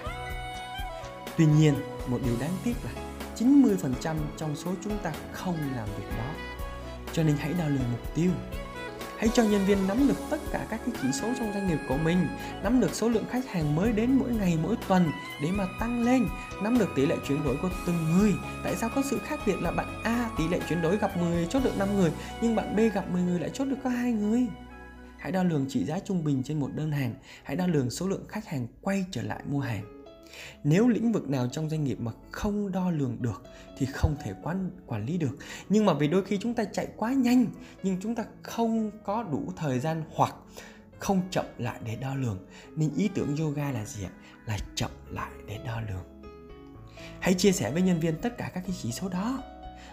[SPEAKER 1] Tuy nhiên, một điều đáng tiếc là 90% trong số chúng ta không làm việc đó. Cho nên hãy đo lường mục tiêu hãy cho nhân viên nắm được tất cả các cái chỉ số trong doanh nghiệp của mình, nắm được số lượng khách hàng mới đến mỗi ngày, mỗi tuần để mà tăng lên, nắm được tỷ lệ chuyển đổi của từng người. Tại sao có sự khác biệt là bạn A tỷ lệ chuyển đổi gặp 10 chốt được 5 người, nhưng bạn B gặp 10 người lại chốt được có hai người? Hãy đo lường trị giá trung bình trên một đơn hàng, hãy đo lường số lượng khách hàng quay trở lại mua hàng nếu lĩnh vực nào trong doanh nghiệp mà không đo lường được thì không thể quản quản lý được. Nhưng mà vì đôi khi chúng ta chạy quá nhanh, nhưng chúng ta không có đủ thời gian hoặc không chậm lại để đo lường. Nên ý tưởng yoga là gì ạ? Là chậm lại để đo lường. Hãy chia sẻ với nhân viên tất cả các cái chỉ số đó.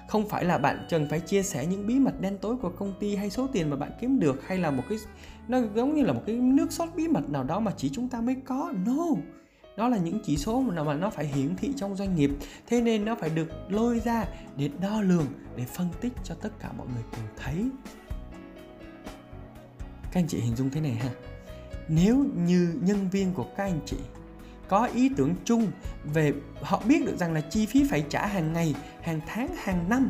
[SPEAKER 1] Không phải là bạn cần phải chia sẻ những bí mật đen tối của công ty hay số tiền mà bạn kiếm được hay là một cái, nó giống như là một cái nước sốt bí mật nào đó mà chỉ chúng ta mới có. No! Đó là những chỉ số mà mà nó phải hiển thị trong doanh nghiệp. Thế nên nó phải được lôi ra để đo lường, để phân tích cho tất cả mọi người cùng thấy. Các anh chị hình dung thế này ha. Nếu như nhân viên của các anh chị có ý tưởng chung về, họ biết được rằng là chi phí phải trả hàng ngày, hàng tháng, hàng năm,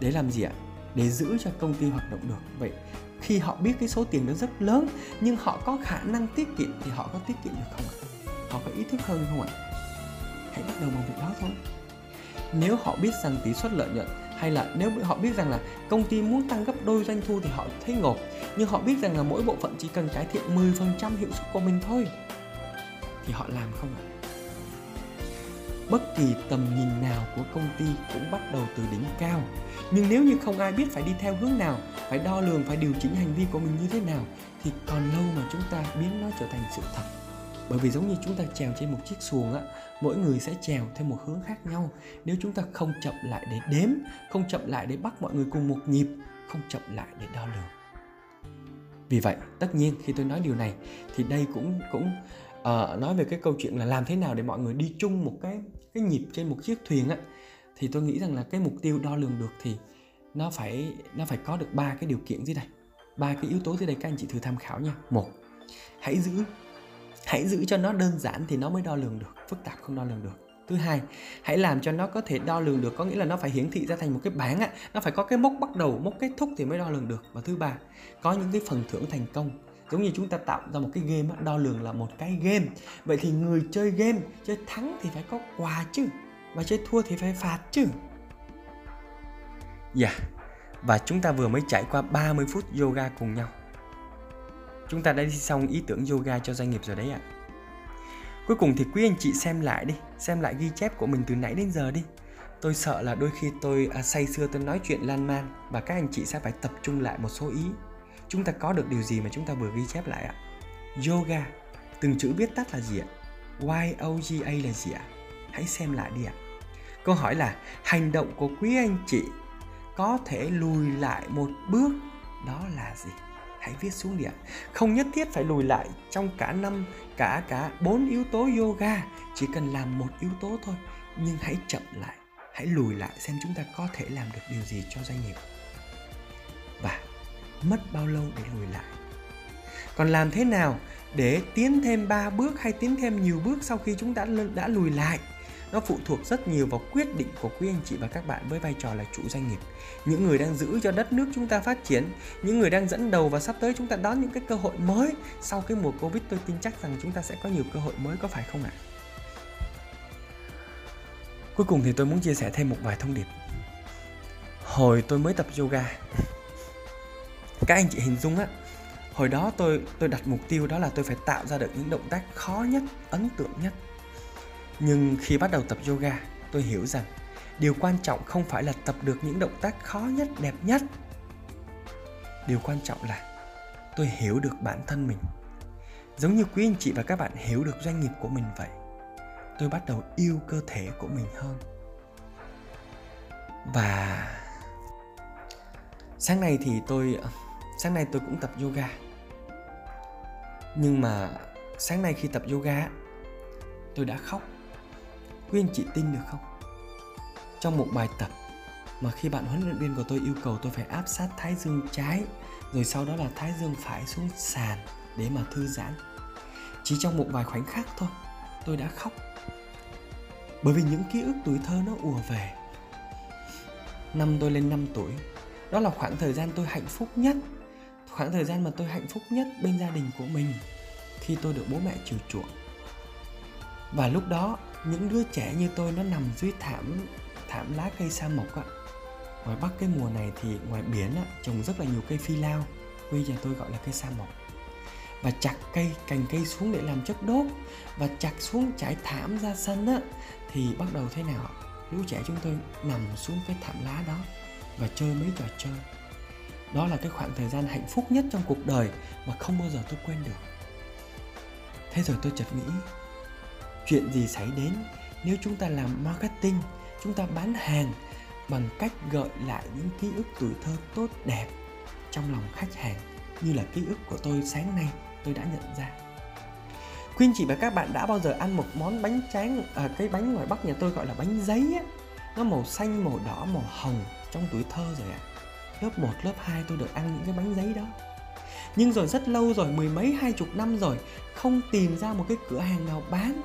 [SPEAKER 1] để làm gì ạ? Để giữ cho công ty hoạt động được. Vậy khi họ biết cái số tiền nó rất lớn, nhưng họ có khả năng tiết kiệm thì họ có tiết kiệm được không ạ? Họ có ý thức hơn không ạ? Hãy bắt đầu bằng việc đó thôi. Nếu họ biết rằng tỷ suất lợi nhuận hay là nếu họ biết rằng là công ty muốn tăng gấp đôi doanh thu thì họ thấy ngộp nhưng họ biết rằng là mỗi bộ phận chỉ cần cải thiện 10% hiệu suất của mình thôi, thì họ làm không ạ? Bất kỳ tầm nhìn nào của công ty cũng bắt đầu từ đỉnh cao. Nhưng nếu như không ai biết phải đi theo hướng nào phải đo lường phải điều chỉnh hành vi của mình như thế nào thì còn lâu mà chúng ta biến nó trở thành sự thật. Bởi vì giống như chúng ta trèo trên một chiếc xuồng á mỗi người sẽ trèo theo một hướng khác nhau. Nếu chúng ta không chậm lại để đếm không chậm lại để bắt mọi người cùng một nhịp không chậm lại để đo lường. Vì vậy tất nhiên khi tôi nói điều này thì đây cũng cũng uh, nói về cái câu chuyện là làm thế nào để mọi người đi chung một cái cái nhịp trên một chiếc thuyền á, thì tôi nghĩ rằng là cái mục tiêu đo lường được thì nó phải nó phải có được ba cái điều kiện dưới đây, ba cái yếu tố dưới đây, các anh chị thử tham khảo nha. Một, hãy giữ hãy giữ cho nó đơn giản thì nó mới đo lường được, phức tạp không đo lường được. Thứ hai, hãy làm cho nó có thể đo lường được, có nghĩa là nó phải hiển thị ra thành một cái bảng á, nó phải có cái mốc bắt đầu, mốc kết thúc thì mới đo lường được. Và thứ ba, có những cái phần thưởng thành công giống như chúng ta tạo ra một cái game đo lường là một cái game vậy thì người chơi game chơi thắng thì phải có quà chứ và chơi thua thì phải phạt chứ dạ yeah. và chúng ta vừa mới trải qua 30 phút yoga cùng nhau Chúng ta đã đi xong ý tưởng yoga cho doanh nghiệp rồi đấy ạ. À. cuối cùng thì quý anh chị xem lại đi xem lại ghi chép của mình từ nãy đến giờ đi tôi sợ là đôi khi tôi à, say sưa tôi nói chuyện lan man và các anh chị sẽ phải tập trung lại một số ý chúng ta có được điều gì mà chúng ta vừa ghi chép lại ạ? Yoga. Từng chữ viết tắt là gì ạ? Y o g a là gì ạ? Hãy xem lại đi ạ. Câu hỏi là, hành động của quý anh chị có thể lùi lại một bước, đó là gì? Hãy viết xuống đi ạ. Không nhất thiết phải lùi lại trong cả năm, cả cả bốn yếu tố yoga, chỉ cần làm một yếu tố thôi. Nhưng hãy chậm lại, hãy lùi lại xem chúng ta có thể làm được điều gì cho doanh nghiệp mất bao lâu để lùi lại? Còn làm thế nào để tiến thêm 3 bước hay tiến thêm nhiều bước sau khi chúng ta đã lùi lại? Nó phụ thuộc rất nhiều vào quyết định của quý anh chị và các bạn với vai trò là chủ doanh nghiệp. Những người đang giữ cho đất nước chúng ta phát triển, những người đang dẫn đầu và sắp tới chúng ta đón những cái cơ hội mới sau cái mùa covid, tôi tin chắc rằng chúng ta sẽ có nhiều cơ hội mới, có phải không ạ? Cuối cùng thì tôi muốn chia sẻ thêm một vài thông điệp. Hồi tôi mới tập yoga các anh chị hình dung á, hồi đó tôi tôi đặt mục tiêu đó là tôi phải tạo ra được những động tác khó nhất, ấn tượng nhất. Nhưng khi bắt đầu tập yoga, tôi hiểu rằng điều quan trọng không phải là tập được những động tác khó nhất, đẹp nhất. Điều quan trọng là tôi hiểu được bản thân mình. Giống như quý anh chị và các bạn hiểu được doanh nghiệp của mình vậy, tôi bắt đầu yêu cơ thể của mình hơn. Và sáng nay thì tôi sáng nay tôi cũng tập yoga. Nhưng mà sáng nay khi tập yoga tôi đã khóc. Quý anh chị tin được không? Trong một bài tập mà khi bạn huấn luyện viên của tôi yêu cầu tôi phải áp sát thái dương trái, rồi sau đó là thái dương phải xuống sàn để mà thư giãn. Chỉ trong một vài khoảnh khắc thôi, tôi đã khóc. Bởi vì những ký ức tuổi thơ nó ùa về. Năm tôi lên 5 tuổi, đó là khoảng thời gian tôi hạnh phúc nhất khoảng thời gian mà tôi hạnh phúc nhất bên gia đình của mình khi tôi được bố mẹ chiều chuộng. Và lúc đó những đứa trẻ như tôi nó nằm dưới thảm thảm lá cây sa mộc ạ ngoài bắc cái mùa này thì ngoài biển á, trồng rất là nhiều cây phi lao quê nhà tôi gọi là cây sa mộc. Và chặt cây cành cây xuống để làm chất đốt và chặt xuống trải thảm ra sân á thì bắt đầu thế nào? Lũ trẻ chúng tôi nằm xuống cái thảm lá đó và chơi mấy trò chơi đó là cái khoảng thời gian hạnh phúc nhất trong cuộc đời mà không bao giờ tôi quên được. Thế rồi tôi chợt nghĩ chuyện gì xảy đến nếu chúng ta làm marketing chúng ta bán hàng bằng cách gợi lại những ký ức tuổi thơ tốt đẹp trong lòng khách hàng như là ký ức của tôi sáng nay tôi đã nhận ra. Khuyên chị và các bạn đã bao giờ ăn một món bánh tráng à, cái bánh ngoài Bắc nhà tôi gọi là bánh giấy á? Nó màu xanh màu đỏ màu hồng trong tuổi thơ rồi ạ. à lớp 1, lớp 2 tôi được ăn những cái bánh giấy đó. Nhưng rồi rất lâu rồi mười mấy hai chục năm rồi không tìm ra một cái cửa hàng nào bán.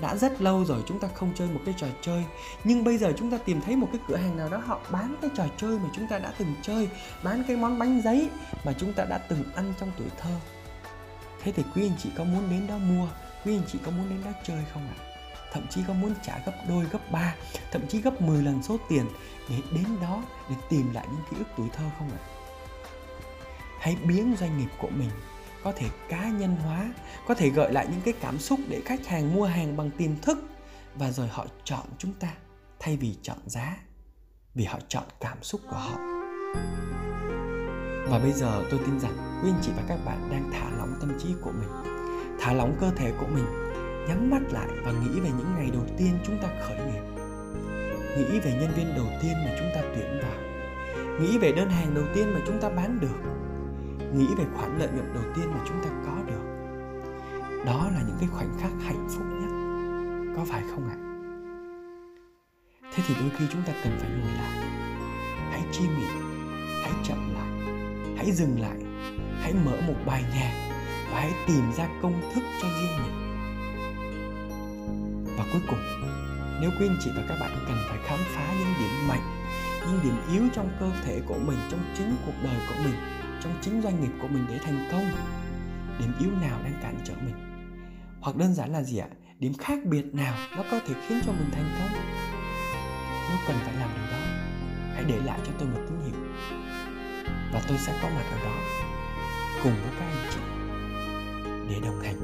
[SPEAKER 1] Đã rất lâu rồi chúng ta không chơi một cái trò chơi nhưng bây giờ chúng ta tìm thấy một cái cửa hàng nào đó họ bán cái trò chơi mà chúng ta đã từng chơi bán cái món bánh giấy mà chúng ta đã từng ăn trong tuổi thơ. Thế thì quý anh chị có muốn đến đó mua quý anh chị có muốn đến đó chơi không ạ? Thậm chí có muốn trả gấp đôi, gấp ba, thậm chí gấp 10 lần số tiền để đến đó để tìm lại những ký ức tuổi thơ không ạ? Hãy biến doanh nghiệp của mình, có thể cá nhân hóa, có thể gợi lại những cái cảm xúc để khách hàng mua hàng bằng tiềm thức và rồi họ chọn chúng ta thay vì chọn giá, vì họ chọn cảm xúc của họ. Và bây giờ tôi tin rằng quý anh chị và các bạn đang thả lỏng tâm trí của mình, thả lỏng cơ thể của mình nhắm mắt lại và nghĩ về những ngày đầu tiên chúng ta khởi nghiệp. Nghĩ về nhân viên đầu tiên mà chúng ta tuyển vào. Nghĩ về đơn hàng đầu tiên mà chúng ta bán được. Nghĩ về khoản lợi nhuận đầu tiên mà chúng ta có được. Đó là những cái khoảnh khắc hạnh phúc nhất. Có phải không ạ? Thế thì đôi khi chúng ta cần phải lùi lại. Hãy chiêm nghiệm hãy chậm lại, hãy dừng lại, hãy mở một bài nhạc và hãy tìm ra công thức cho riêng mình và cuối cùng, nếu quý anh chị và các bạn cần phải khám phá những điểm mạnh, những điểm yếu trong cơ thể của mình, trong chính cuộc đời của mình, trong chính doanh nghiệp của mình để thành công, điểm yếu nào đang cản trở mình? Hoặc đơn giản là gì ạ? Điểm khác biệt nào nó có thể khiến cho mình thành công? Nếu cần phải làm điều đó, hãy để lại cho tôi một tín hiệu. Và tôi sẽ có mặt ở đó cùng với các anh chị để đồng hành.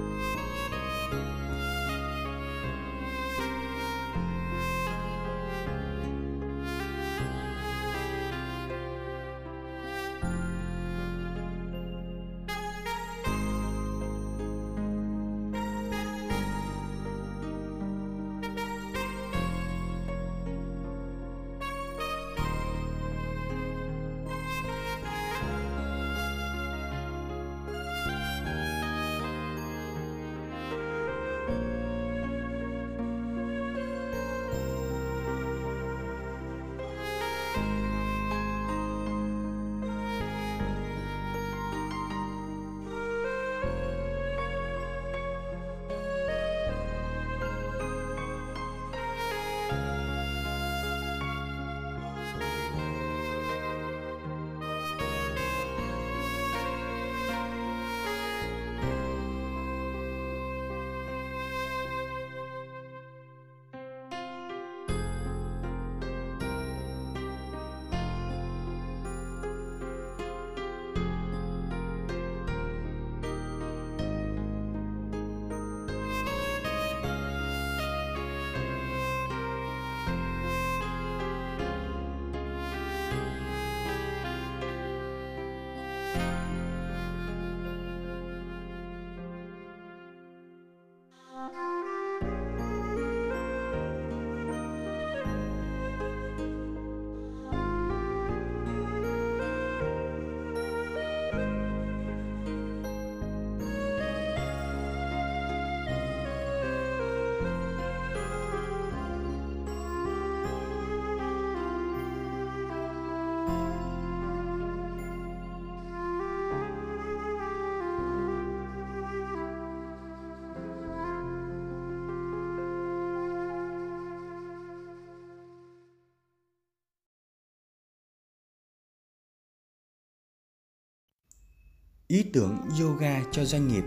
[SPEAKER 1] Ý tưởng yoga cho doanh nghiệp.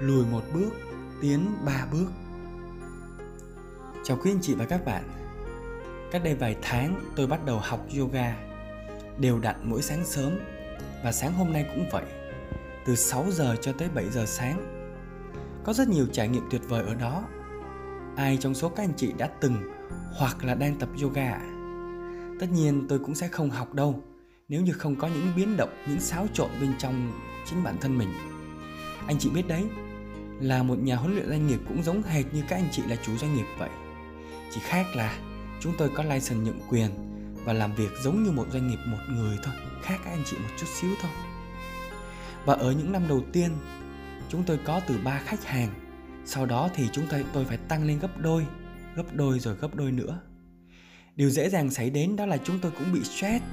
[SPEAKER 1] Lùi một bước, tiến ba bước. Chào quý anh chị và các bạn. Cách đây vài tháng, tôi bắt đầu học yoga. Đều đặn mỗi sáng sớm, và sáng hôm nay cũng vậy. Từ 6 giờ cho tới 7 giờ sáng. Có rất nhiều trải nghiệm tuyệt vời ở đó. Ai trong số các anh chị đã từng hoặc là đang tập yoga ạ? Tất nhiên tôi cũng sẽ không học đâu. Nếu như không có những biến động, những xáo trộn bên trong chính bản thân mình. Anh chị biết đấy, là một nhà huấn luyện doanh nghiệp cũng giống hệt như các anh chị là chủ doanh nghiệp vậy. Chỉ khác là chúng tôi có license nhượng quyền và làm việc giống như một doanh nghiệp một người thôi, khác các anh chị một chút xíu thôi. Và ở những năm đầu tiên, chúng tôi có từ 3 khách hàng. Sau đó thì chúng tôi tôi phải tăng lên gấp đôi gấp đôi rồi gấp đôi nữa. Điều dễ dàng xảy đến đó là chúng tôi cũng bị stress.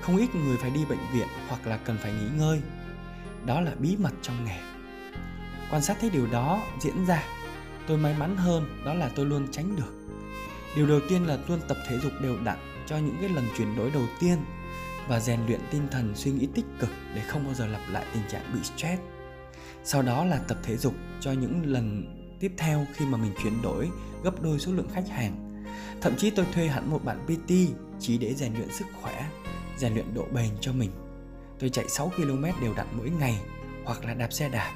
[SPEAKER 1] Không ít người phải đi bệnh viện hoặc là cần phải nghỉ ngơi đó là bí mật trong nghề. Quan sát thấy điều đó diễn ra, tôi may mắn hơn đó là tôi luôn tránh được. Điều đầu tiên là luôn tập thể dục đều đặn cho những cái lần chuyển đổi đầu tiên và rèn luyện tinh thần suy nghĩ tích cực để không bao giờ lặp lại tình trạng bị stress. Sau đó là tập thể dục cho những lần tiếp theo khi mà mình chuyển đổi gấp đôi số lượng khách hàng. Thậm chí tôi thuê hẳn một bạn PT chỉ để rèn luyện sức khỏe, rèn luyện độ bền cho mình tôi chạy 6 km đều đặn mỗi ngày hoặc là đạp xe đạp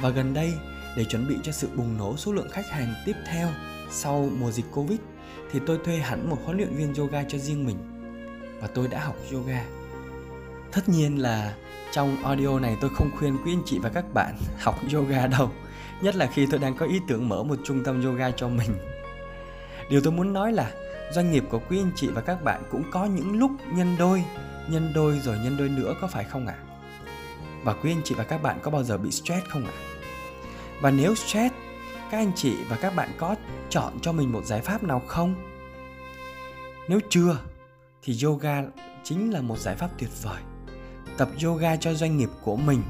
[SPEAKER 1] và gần đây để chuẩn bị cho sự bùng nổ số lượng khách hàng tiếp theo sau mùa dịch Covid thì tôi thuê hẳn một huấn luyện viên yoga cho riêng mình và tôi đã học yoga. Tất nhiên là trong audio này tôi không khuyên quý anh chị và các bạn học yoga đâu, nhất là khi tôi đang có ý tưởng mở một trung tâm yoga cho mình. Điều tôi muốn nói là doanh nghiệp của quý anh chị và các bạn cũng có những lúc nhân đôi, nhân đôi rồi nhân đôi nữa có phải không ạ? À? Và quý anh chị và các bạn có bao giờ bị stress không ạ? À? Và nếu stress, các anh chị và các bạn có chọn cho mình một giải pháp nào không? Nếu chưa thì yoga chính là một giải pháp tuyệt vời. Tập yoga cho doanh nghiệp của mình,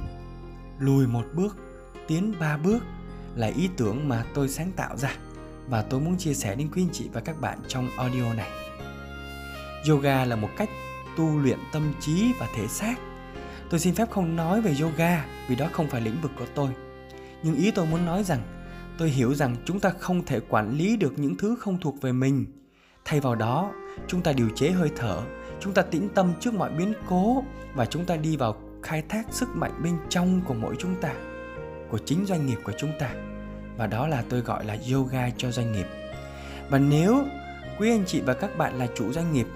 [SPEAKER 1] lùi một bước, tiến ba bước là ý tưởng mà tôi sáng tạo ra và tôi muốn chia sẻ đến quý anh chị và các bạn trong audio này. Yoga là một cách tu luyện tâm trí và thể xác. Tôi xin phép không nói về yoga vì đó không phải lĩnh vực của tôi. Nhưng ý tôi muốn nói rằng tôi hiểu rằng chúng ta không thể quản lý được những thứ không thuộc về mình. Thay vào đó, chúng ta điều chế hơi thở, chúng ta tĩnh tâm trước mọi biến cố và chúng ta đi vào khai thác sức mạnh bên trong của mỗi chúng ta, của chính doanh nghiệp của chúng ta và đó là tôi gọi là yoga cho doanh nghiệp và nếu quý anh chị và các bạn là chủ doanh nghiệp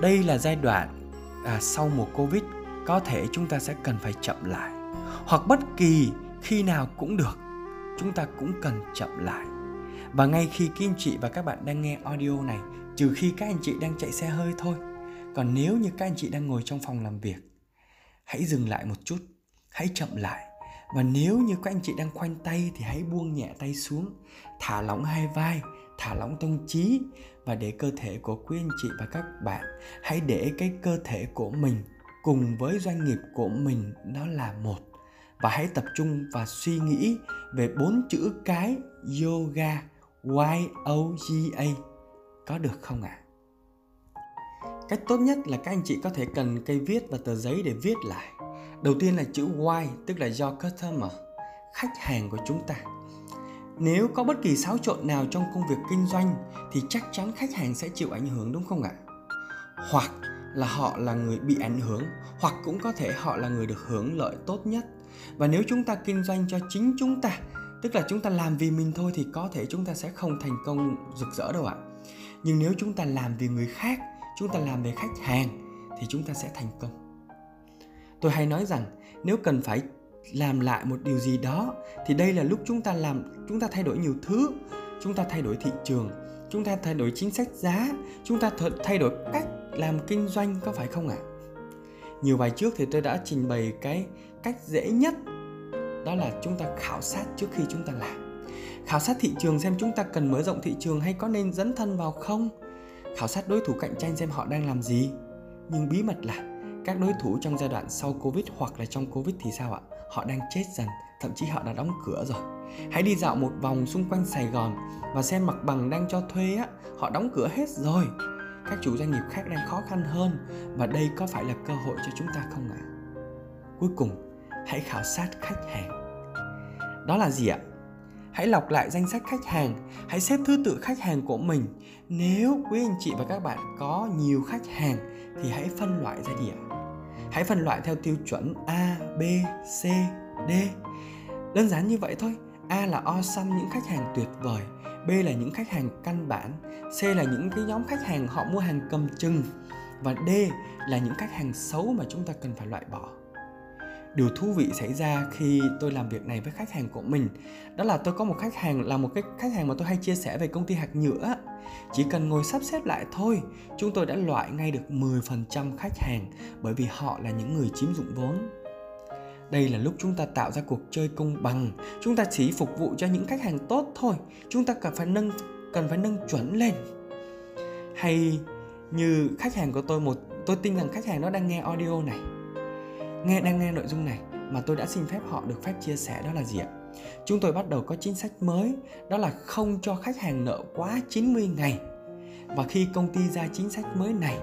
[SPEAKER 1] đây là giai đoạn à, sau mùa covid có thể chúng ta sẽ cần phải chậm lại. Hoặc bất kỳ khi nào cũng được chúng ta cũng cần chậm lại. Và ngay khi các anh chị và các bạn đang nghe audio này trừ khi các anh chị đang chạy xe hơi thôi còn nếu như các anh chị đang ngồi trong phòng làm việc hãy dừng lại một chút hãy chậm lại. Và nếu như các anh chị đang khoanh tay thì hãy buông nhẹ tay xuống thả lỏng hai vai thả lỏng tâm trí và để cơ thể của quý anh chị và các bạn hãy để cái cơ thể của mình cùng với doanh nghiệp của mình nó là một và hãy tập trung và suy nghĩ về bốn chữ cái yoga y o g a có được không ạ à? cách tốt nhất là các anh chị có thể cần cây viết và tờ giấy để viết lại Đầu tiên là chữ y tức là do customer, khách hàng của chúng ta. Nếu có bất kỳ xáo trộn nào trong công việc kinh doanh thì chắc chắn khách hàng sẽ chịu ảnh hưởng đúng không ạ? Hoặc là họ là người bị ảnh hưởng hoặc cũng có thể họ là người được hưởng lợi tốt nhất. Và nếu chúng ta kinh doanh cho chính chúng ta, tức là chúng ta làm vì mình thôi thì có thể chúng ta sẽ không thành công rực rỡ đâu ạ. Nhưng nếu chúng ta làm vì người khác, chúng ta làm về khách hàng thì chúng ta sẽ thành công tôi hay nói rằng nếu cần phải làm lại một điều gì đó, thì đây là lúc chúng ta làm, chúng ta thay đổi nhiều thứ chúng ta thay đổi thị trường, chúng ta thay đổi chính sách giá, chúng ta thay đổi cách làm kinh doanh, có phải không ạ à? nhiều bài trước thì tôi đã trình bày cái cách dễ nhất, đó là chúng ta khảo sát trước khi chúng ta làm khảo sát thị trường xem chúng ta cần mở rộng thị trường hay có nên dấn thân vào không khảo sát đối thủ cạnh tranh xem họ đang làm gì nhưng bí mật là các đối thủ trong giai đoạn sau Covid hoặc là trong Covid thì sao ạ? Họ đang chết dần, thậm chí họ đã đóng cửa rồi. Hãy đi dạo một vòng xung quanh Sài Gòn và xem mặt bằng đang cho thuê á, họ đóng cửa hết rồi. Các chủ doanh nghiệp khác đang khó khăn hơn và đây có phải là cơ hội cho chúng ta không ạ? À? Cuối cùng, hãy khảo sát khách hàng đó là gì ạ hãy lọc lại danh sách khách hàng hãy xếp thứ tự khách hàng của mình nếu quý anh chị và các bạn có nhiều khách hàng thì hãy phân loại ra đi ạ hãy phân loại theo tiêu chuẩn a, b, c, d. Đơn giản như vậy thôi. A là awesome những khách hàng tuyệt vời. B là những khách hàng căn bản. C là những cái nhóm khách hàng họ mua hàng cầm chừng. Và d là những khách hàng xấu mà chúng ta cần phải loại bỏ điều thú vị xảy ra khi tôi làm việc này với khách hàng của mình. Đó là tôi có một khách hàng, là một cái khách hàng mà tôi hay chia sẻ về công ty hạt nhựa. Chỉ cần ngồi sắp xếp lại thôi, chúng tôi đã loại ngay được 10% khách hàng bởi vì họ là những người chiếm dụng vốn. Đây là lúc chúng ta tạo ra cuộc chơi công bằng. Chúng ta chỉ phục vụ cho những khách hàng tốt thôi. Chúng ta cần phải nâng, cần phải nâng chuẩn lên. Hay như khách hàng của tôi, một, tôi tin rằng khách hàng nó đang nghe audio này nghe đang nghe nội dung này mà tôi đã xin phép họ được phép chia sẻ đó là gì ạ? Chúng tôi bắt đầu có chính sách mới, đó là không cho khách hàng nợ quá 90 ngày. Và khi công ty ra chính sách mới này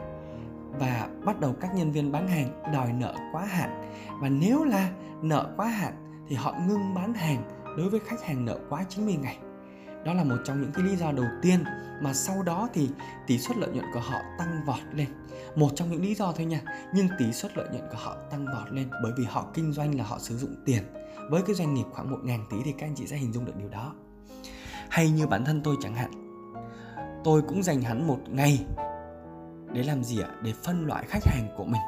[SPEAKER 1] và bắt đầu các nhân viên bán hàng đòi nợ quá hạn và nếu là nợ quá hạn thì họ ngưng bán hàng đối với khách hàng nợ quá 90 ngày. Đó là một trong những cái lý do đầu tiên mà sau đó thì tỷ suất lợi nhuận của họ tăng vọt lên. Một trong những lý do thôi nha, nhưng tỷ suất lợi nhuận của họ tăng vọt lên bởi vì họ kinh doanh là họ sử dụng tiền. Với cái doanh nghiệp khoảng 1 ngàn tỷ thì các anh chị sẽ hình dung được điều đó. Hay như bản thân tôi chẳng hạn, tôi cũng dành hẳn một ngày để làm gì ạ? Để phân loại khách hàng của mình.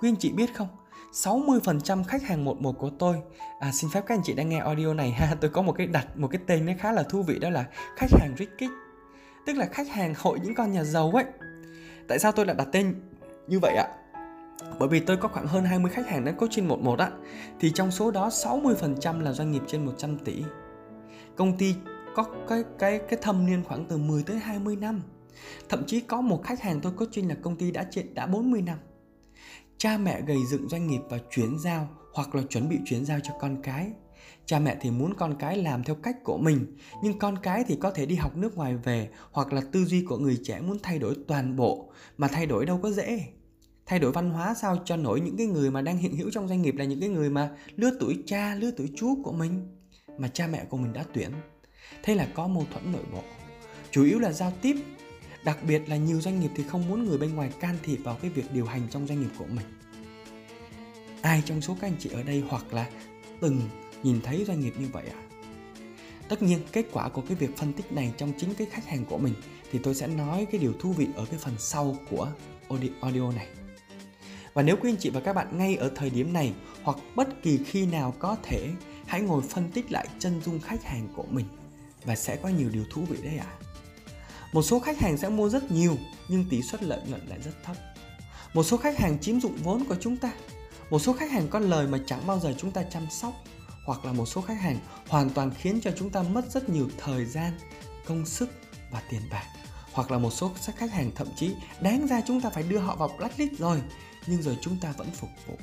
[SPEAKER 1] Quý anh chị biết không? 60% khách hàng một một của tôi. À, Xin phép các anh chị đang nghe audio này ha. Tôi có một cái đặt một cái tên nó khá là thú vị đó là khách hàng rich kid Tức là khách hàng hội những con nhà giàu ấy. Tại sao tôi lại đặt tên như vậy ạ? Bởi vì tôi có khoảng hơn 20 khách hàng đang coaching một một á. Thì trong số đó 60% là doanh nghiệp trên 100 tỷ. Công ty có cái cái cái thâm niên khoảng từ 10 tới 20 năm. Thậm chí có một khách hàng tôi coaching là công ty đã trên đã 40 năm cha mẹ gầy dựng doanh nghiệp và chuyển giao hoặc là chuẩn bị chuyển giao cho con cái. Cha mẹ thì muốn con cái làm theo cách của mình, nhưng con cái thì có thể đi học nước ngoài về hoặc là tư duy của người trẻ muốn thay đổi toàn bộ, mà thay đổi đâu có dễ. Thay đổi văn hóa sao cho nổi những cái người mà đang hiện hữu trong doanh nghiệp là những cái người mà lứa tuổi cha, lứa tuổi chú của mình, mà cha mẹ của mình đã tuyển. Thế là có mâu thuẫn nội bộ. Chủ yếu là giao tiếp Đặc biệt là nhiều doanh nghiệp thì không muốn người bên ngoài can thiệp vào cái việc điều hành trong doanh nghiệp của mình. Ai trong số các anh chị ở đây hoặc là từng nhìn thấy doanh nghiệp như vậy ạ? À? Tất nhiên, kết quả của cái việc phân tích này trong chính cái khách hàng của mình thì tôi sẽ nói cái điều thú vị ở cái phần sau của audio này. Và nếu quý anh chị và các bạn ngay ở thời điểm này hoặc bất kỳ khi nào có thể, hãy ngồi phân tích lại chân dung khách hàng của mình và sẽ có nhiều điều thú vị đấy ạ. À. Một số khách hàng sẽ mua rất nhiều nhưng tỷ suất lợi nhuận lại rất thấp. Một số khách hàng chiếm dụng vốn của chúng ta. Một số khách hàng có lời mà chẳng bao giờ chúng ta chăm sóc hoặc là một số khách hàng hoàn toàn khiến cho chúng ta mất rất nhiều thời gian, công sức và tiền bạc. Hoặc là một số khách hàng thậm chí đáng ra chúng ta phải đưa họ vào blacklist rồi nhưng rồi chúng ta vẫn phục vụ.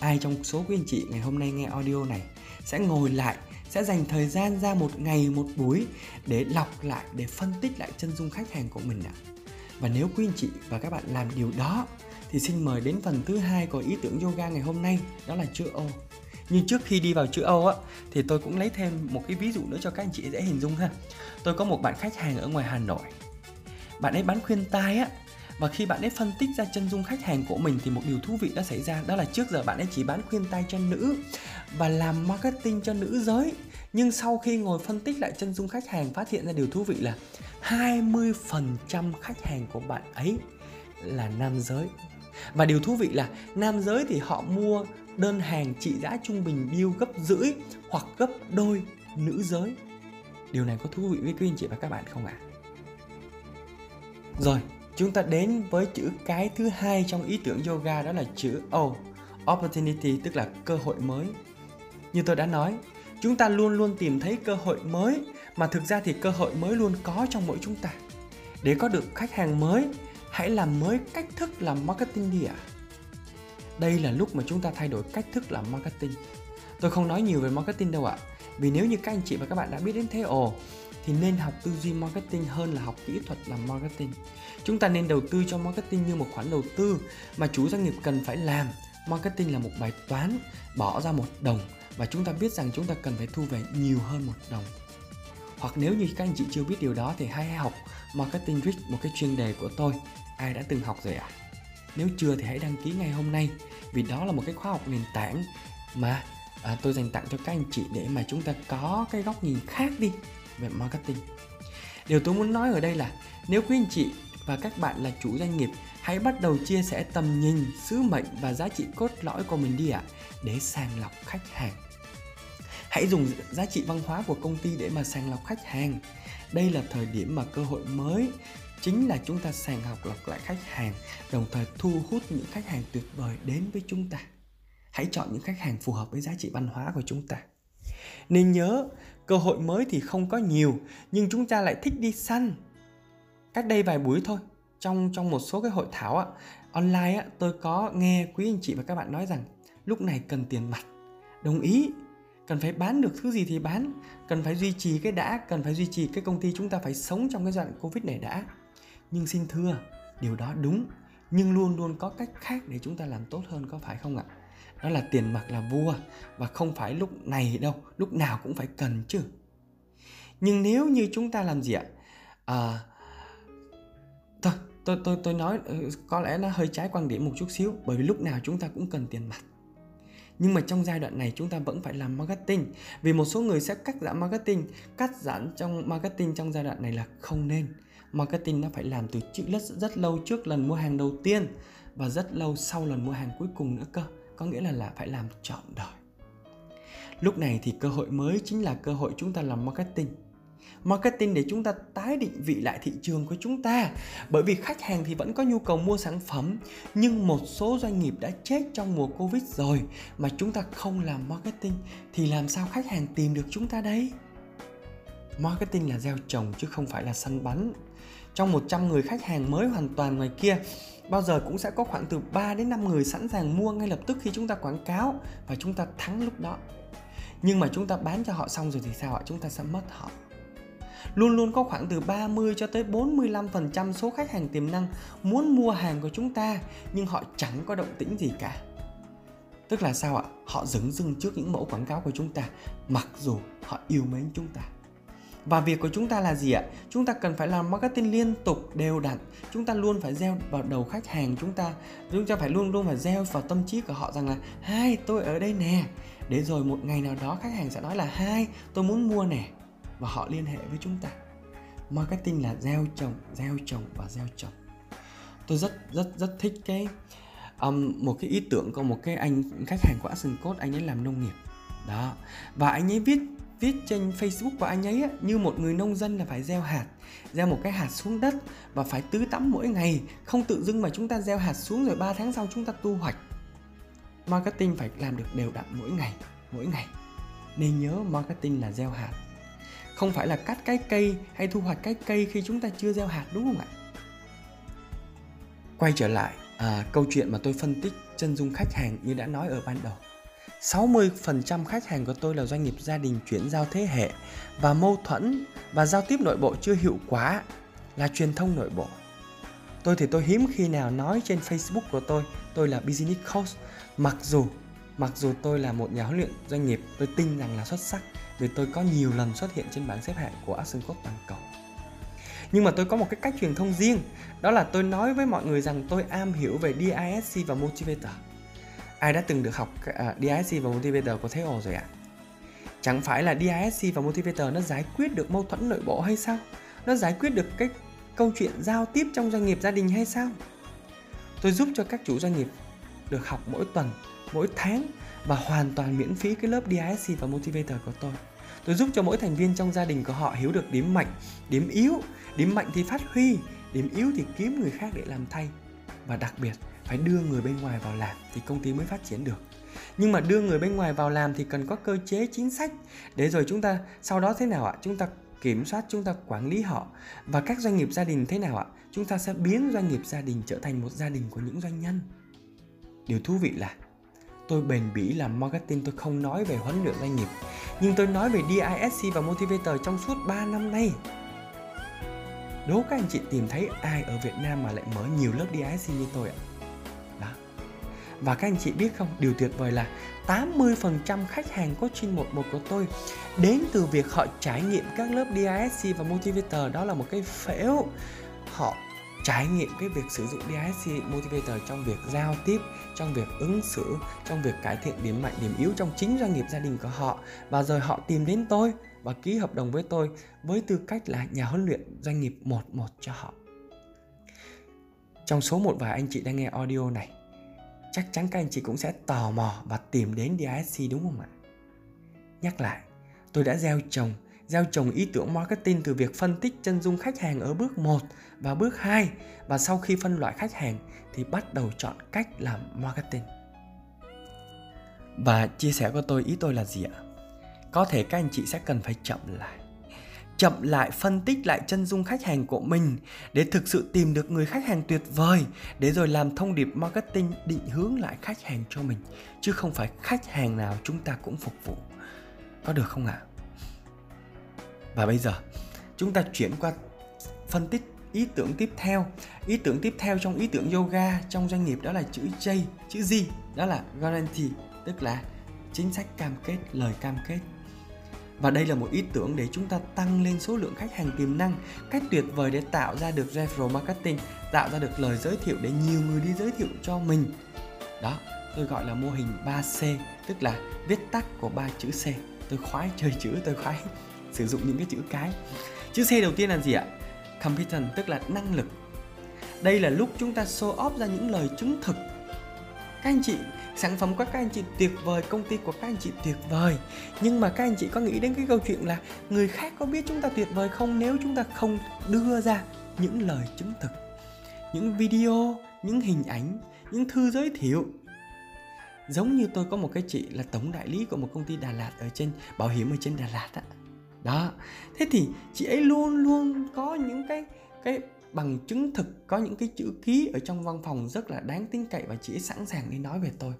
[SPEAKER 1] Ai trong số quý anh chị ngày hôm nay nghe audio này sẽ ngồi lại sẽ dành thời gian ra một ngày một buổi để lọc lại, để phân tích lại chân dung khách hàng của mình ạ. Và nếu quý anh chị và các bạn làm điều đó, thì xin mời đến phần thứ hai của ý tưởng yoga ngày hôm nay, đó là chữ O. Nhưng trước khi đi vào chữ Âu á, thì tôi cũng lấy thêm một cái ví dụ nữa cho các anh chị dễ hình dung ha. Tôi có một bạn khách hàng ở ngoài Hà Nội. Bạn ấy bán khuyên tai á, và khi bạn ấy phân tích ra chân dung khách hàng của mình thì một điều thú vị đã xảy ra, đó là trước giờ bạn ấy chỉ bán khuyên tai cho nữ và làm marketing cho nữ giới. Nhưng sau khi ngồi phân tích lại chân dung khách hàng, phát hiện ra điều thú vị là 20% khách hàng của bạn ấy là nam giới. Và điều thú vị là nam giới thì họ mua đơn hàng trị giá trung bình deal gấp rưỡi hoặc gấp đôi nữ giới. Điều này có thú vị với quý anh chị và các bạn không ạ? À? rồi, chúng ta đến với chữ cái thứ hai trong ý tưởng yoga, đó là chữ O, opportunity, tức là cơ hội mới như tôi đã nói, chúng ta luôn luôn tìm thấy cơ hội mới, mà thực ra thì cơ hội mới luôn có trong mỗi chúng ta để có được khách hàng mới, hãy làm mới cách thức làm marketing đi ạ à. đây là lúc mà chúng ta thay đổi cách thức làm marketing tôi không nói nhiều về marketing đâu ạ à. vì nếu như các anh chị và các bạn đã biết đến thế ồ, thì nên học tư duy marketing hơn là học kỹ thuật làm marketing chúng ta nên đầu tư cho marketing như một khoản đầu tư mà chủ doanh nghiệp cần phải làm marketing là một bài toán, bỏ ra một đồng và chúng ta biết rằng chúng ta cần phải thu về nhiều hơn một đồng. Hoặc nếu như các anh chị chưa biết điều đó thì hãy học marketing rich một cái chuyên đề của tôi. Ai đã từng học rồi ạ? À? nếu chưa thì hãy đăng ký ngay hôm nay vì đó là một cái khóa học nền tảng mà à, tôi dành tặng cho các anh chị để mà chúng ta có cái góc nhìn khác đi về marketing. Điều tôi muốn nói ở đây là nếu quý anh chị và các bạn là chủ doanh nghiệp hãy bắt đầu chia sẻ tầm nhìn sứ mệnh và giá trị cốt lõi của mình đi ạ à, để sàng lọc khách hàng. Hãy dùng giá trị văn hóa của công ty để mà sàng lọc khách hàng. Đây là thời điểm mà cơ hội mới chính là chúng ta sàng học lọc lại khách hàng đồng thời thu hút những khách hàng tuyệt vời đến với chúng ta. Hãy chọn những khách hàng phù hợp với giá trị văn hóa của chúng ta. Nên nhớ cơ hội mới thì không có nhiều nhưng chúng ta lại thích đi săn. Cách đây vài buổi thôi trong trong một số cái hội thảo á, online á, tôi có nghe quý anh chị và các bạn nói rằng lúc này cần tiền mặt đồng ý. Cần phải bán được thứ gì thì bán cần phải duy trì cái đã cần phải duy trì cái công ty chúng ta phải sống trong cái giai đoạn covid này đã. Nhưng xin thưa điều đó đúng nhưng luôn luôn có cách khác để chúng ta làm tốt hơn có phải không ạ? Đó là tiền mặt là vua và không phải lúc này đâu lúc nào cũng phải cần chứ. Nhưng nếu như chúng ta làm gì ạ? À, thôi tôi tôi tôi nói ừ, có lẽ nó hơi trái quan điểm một chút xíu, bởi vì lúc nào chúng ta cũng cần tiền mặt. Nhưng mà trong giai đoạn này chúng ta vẫn phải làm marketing, vì một số người sẽ cắt giảm marketing. Cắt giảm trong marketing trong giai đoạn này là không nên. Marketing nó phải làm từ chữ rất rất lâu trước lần mua hàng đầu tiên và rất lâu sau lần mua hàng cuối cùng nữa cơ. Có nghĩa là là phải làm trọn đời. Lúc này thì cơ hội mới chính là cơ hội chúng ta làm marketing marketing để chúng ta tái định vị lại thị trường của chúng ta bởi vì khách hàng thì vẫn có nhu cầu mua sản phẩm, nhưng một số doanh nghiệp đã chết trong mùa covid rồi mà chúng ta không làm marketing, thì làm sao khách hàng tìm được chúng ta đấy marketing là gieo trồng chứ không phải là săn bắn trong 100 người khách hàng mới hoàn toàn ngoài kia, bao giờ cũng sẽ có khoảng từ 3 đến 5 người sẵn sàng mua ngay lập tức khi chúng ta quảng cáo và chúng ta thắng lúc đó. Nhưng mà chúng ta bán cho họ xong rồi thì sao ạ? Chúng ta sẽ mất họ. Luôn luôn có khoảng từ 30 cho tới 45% số khách hàng tiềm năng muốn mua hàng của chúng ta, nhưng họ chẳng có động tĩnh gì cả. Tức là sao ạ? Họ dừng dưng trước những mẫu quảng cáo của chúng ta, mặc dù họ yêu mến chúng ta. Và việc của chúng ta là gì ạ? Chúng ta cần phải làm marketing liên tục, đều đặn. Chúng ta luôn phải gieo vào đầu khách hàng chúng ta. Chúng ta phải luôn luôn phải gieo vào tâm trí của họ rằng là, hai, tôi ở đây nè. Để rồi một ngày nào đó khách hàng sẽ nói là, hai, tôi muốn mua nè và họ liên hệ với chúng ta. Marketing là gieo trồng, gieo trồng và gieo trồng. Tôi rất rất rất thích cái um, một cái ý tưởng của một cái anh khách hàng của Action Code anh ấy làm nông nghiệp. Đó. Và anh ấy viết viết trên Facebook của anh ấy như một người nông dân là phải gieo hạt gieo một cái hạt xuống đất và phải tưới tắm mỗi ngày không tự dưng mà chúng ta gieo hạt xuống rồi 3 tháng sau chúng ta thu hoạch. Marketing phải làm được đều đặn mỗi ngày mỗi ngày. Nên nhớ marketing là gieo hạt không phải là cắt cái cây hay thu hoạch cái cây khi chúng ta chưa gieo hạt đúng không ạ? Quay trở lại à, câu chuyện mà tôi phân tích chân dung khách hàng như đã nói ở ban đầu. 60% khách hàng của tôi là doanh nghiệp gia đình chuyển giao thế hệ và mâu thuẫn và giao tiếp nội bộ chưa hiệu quả là truyền thông nội bộ. Tôi thì tôi hiếm khi nào nói trên Facebook của tôi tôi là business coach. Mặc dù mặc dù tôi là một nhà huấn luyện doanh nghiệp tôi tin rằng là xuất sắc vì tôi có nhiều lần xuất hiện trên bảng xếp hạng của Action Code toàn cầu. Nhưng mà tôi có một cái cách truyền thông riêng đó là tôi nói với mọi người rằng tôi am hiểu về DISC và Motivator Ai đã từng được học à, uh, DISC và Motivator có thấy rồi ạ? À? Chẳng phải là DISC và Motivator nó giải quyết được mâu thuẫn nội bộ hay sao? Nó giải quyết được cái câu chuyện giao tiếp trong doanh nghiệp gia đình hay sao? Tôi giúp cho các chủ doanh nghiệp được học mỗi tuần, mỗi tháng và hoàn toàn miễn phí cái lớp DISC và Motivator của tôi. Tôi giúp cho mỗi thành viên trong gia đình của họ hiểu được điểm mạnh, điểm yếu, điểm mạnh thì phát huy, điểm yếu thì kiếm người khác để làm thay. Và đặc biệt phải đưa người bên ngoài vào làm thì công ty mới phát triển được. Nhưng mà đưa người bên ngoài vào làm thì cần có cơ chế chính sách. Để rồi chúng ta sau đó thế nào ạ? Chúng ta kiểm soát chúng ta quản lý họ. Và các doanh nghiệp gia đình thế nào ạ? Chúng ta sẽ biến doanh nghiệp gia đình trở thành một gia đình của những doanh nhân. Điều thú vị là tôi bền bỉ làm marketing tôi không nói về huấn luyện doanh nghiệp. Nhưng tôi nói về DISC và Motivator trong suốt 3 năm nay. Đố các anh chị tìm thấy ai ở Việt Nam mà lại mở nhiều lớp DISC như tôi ạ? Và các anh chị biết không, điều tuyệt vời là 80% khách hàng coaching 11 của tôi đến từ việc họ trải nghiệm các lớp DISC và Motivator. Đó là một cái phễu. Họ trải nghiệm cái việc sử dụng DISC Motivator trong việc giao tiếp, trong việc ứng xử, trong việc cải thiện điểm mạnh, điểm yếu trong chính doanh nghiệp gia đình của họ và rồi họ tìm đến tôi và ký hợp đồng với tôi với tư cách là nhà huấn luyện doanh nghiệp một một cho họ. Trong số một vài anh chị đang nghe audio này, chắc chắn các anh chị cũng sẽ tò mò và tìm đến DISC đúng không ạ? Nhắc lại, tôi đã gieo trồng gieo trồng ý tưởng marketing từ việc phân tích chân dung khách hàng ở bước 1 và bước 2 và sau khi phân loại khách hàng thì bắt đầu chọn cách làm marketing. Và chia sẻ của tôi ý tôi là gì ạ? Có thể các anh chị sẽ cần phải chậm lại. Chậm lại phân tích lại chân dung khách hàng của mình để thực sự tìm được người khách hàng tuyệt vời, để rồi làm thông điệp marketing định hướng lại khách hàng cho mình, chứ không phải khách hàng nào chúng ta cũng phục vụ. Có được không ạ? À? Và bây giờ, chúng ta chuyển qua phân tích ý tưởng tiếp theo. Ý tưởng tiếp theo trong ý tưởng yoga trong doanh nghiệp đó là chữ J, chữ G, đó là guarantee, tức là chính sách cam kết, lời cam kết. Và đây là một ý tưởng để chúng ta tăng lên số lượng khách hàng tiềm năng, cách tuyệt vời để tạo ra được referral marketing, tạo ra được lời giới thiệu để nhiều người đi giới thiệu cho mình. Đó, tôi gọi là mô hình 3C, tức là viết tắt của ba chữ C. Tôi khoái chơi chữ, tôi khoái sử dụng những cái chữ cái chữ C đầu tiên là gì ạ competent, tức là năng lực. Đây là lúc chúng ta show off ra những lời chứng thực. Các anh chị, sản phẩm của các anh chị tuyệt vời, công ty của các anh chị tuyệt vời. Nhưng mà các anh chị có nghĩ đến cái câu chuyện là người khác có biết chúng ta tuyệt vời không nếu chúng ta không đưa ra những lời chứng thực? Những video, những hình ảnh, những thư giới thiệu. Giống như tôi có một cái chị là tổng đại lý của một công ty Đà Lạt ở trên, bảo hiểm ở trên Đà Lạt á đó. Thế thì chị ấy luôn luôn có những cái cái bằng chứng thực có những cái chữ ký ở trong văn phòng rất là đáng tin cậy và chị ấy sẵn sàng đi nói về tôi.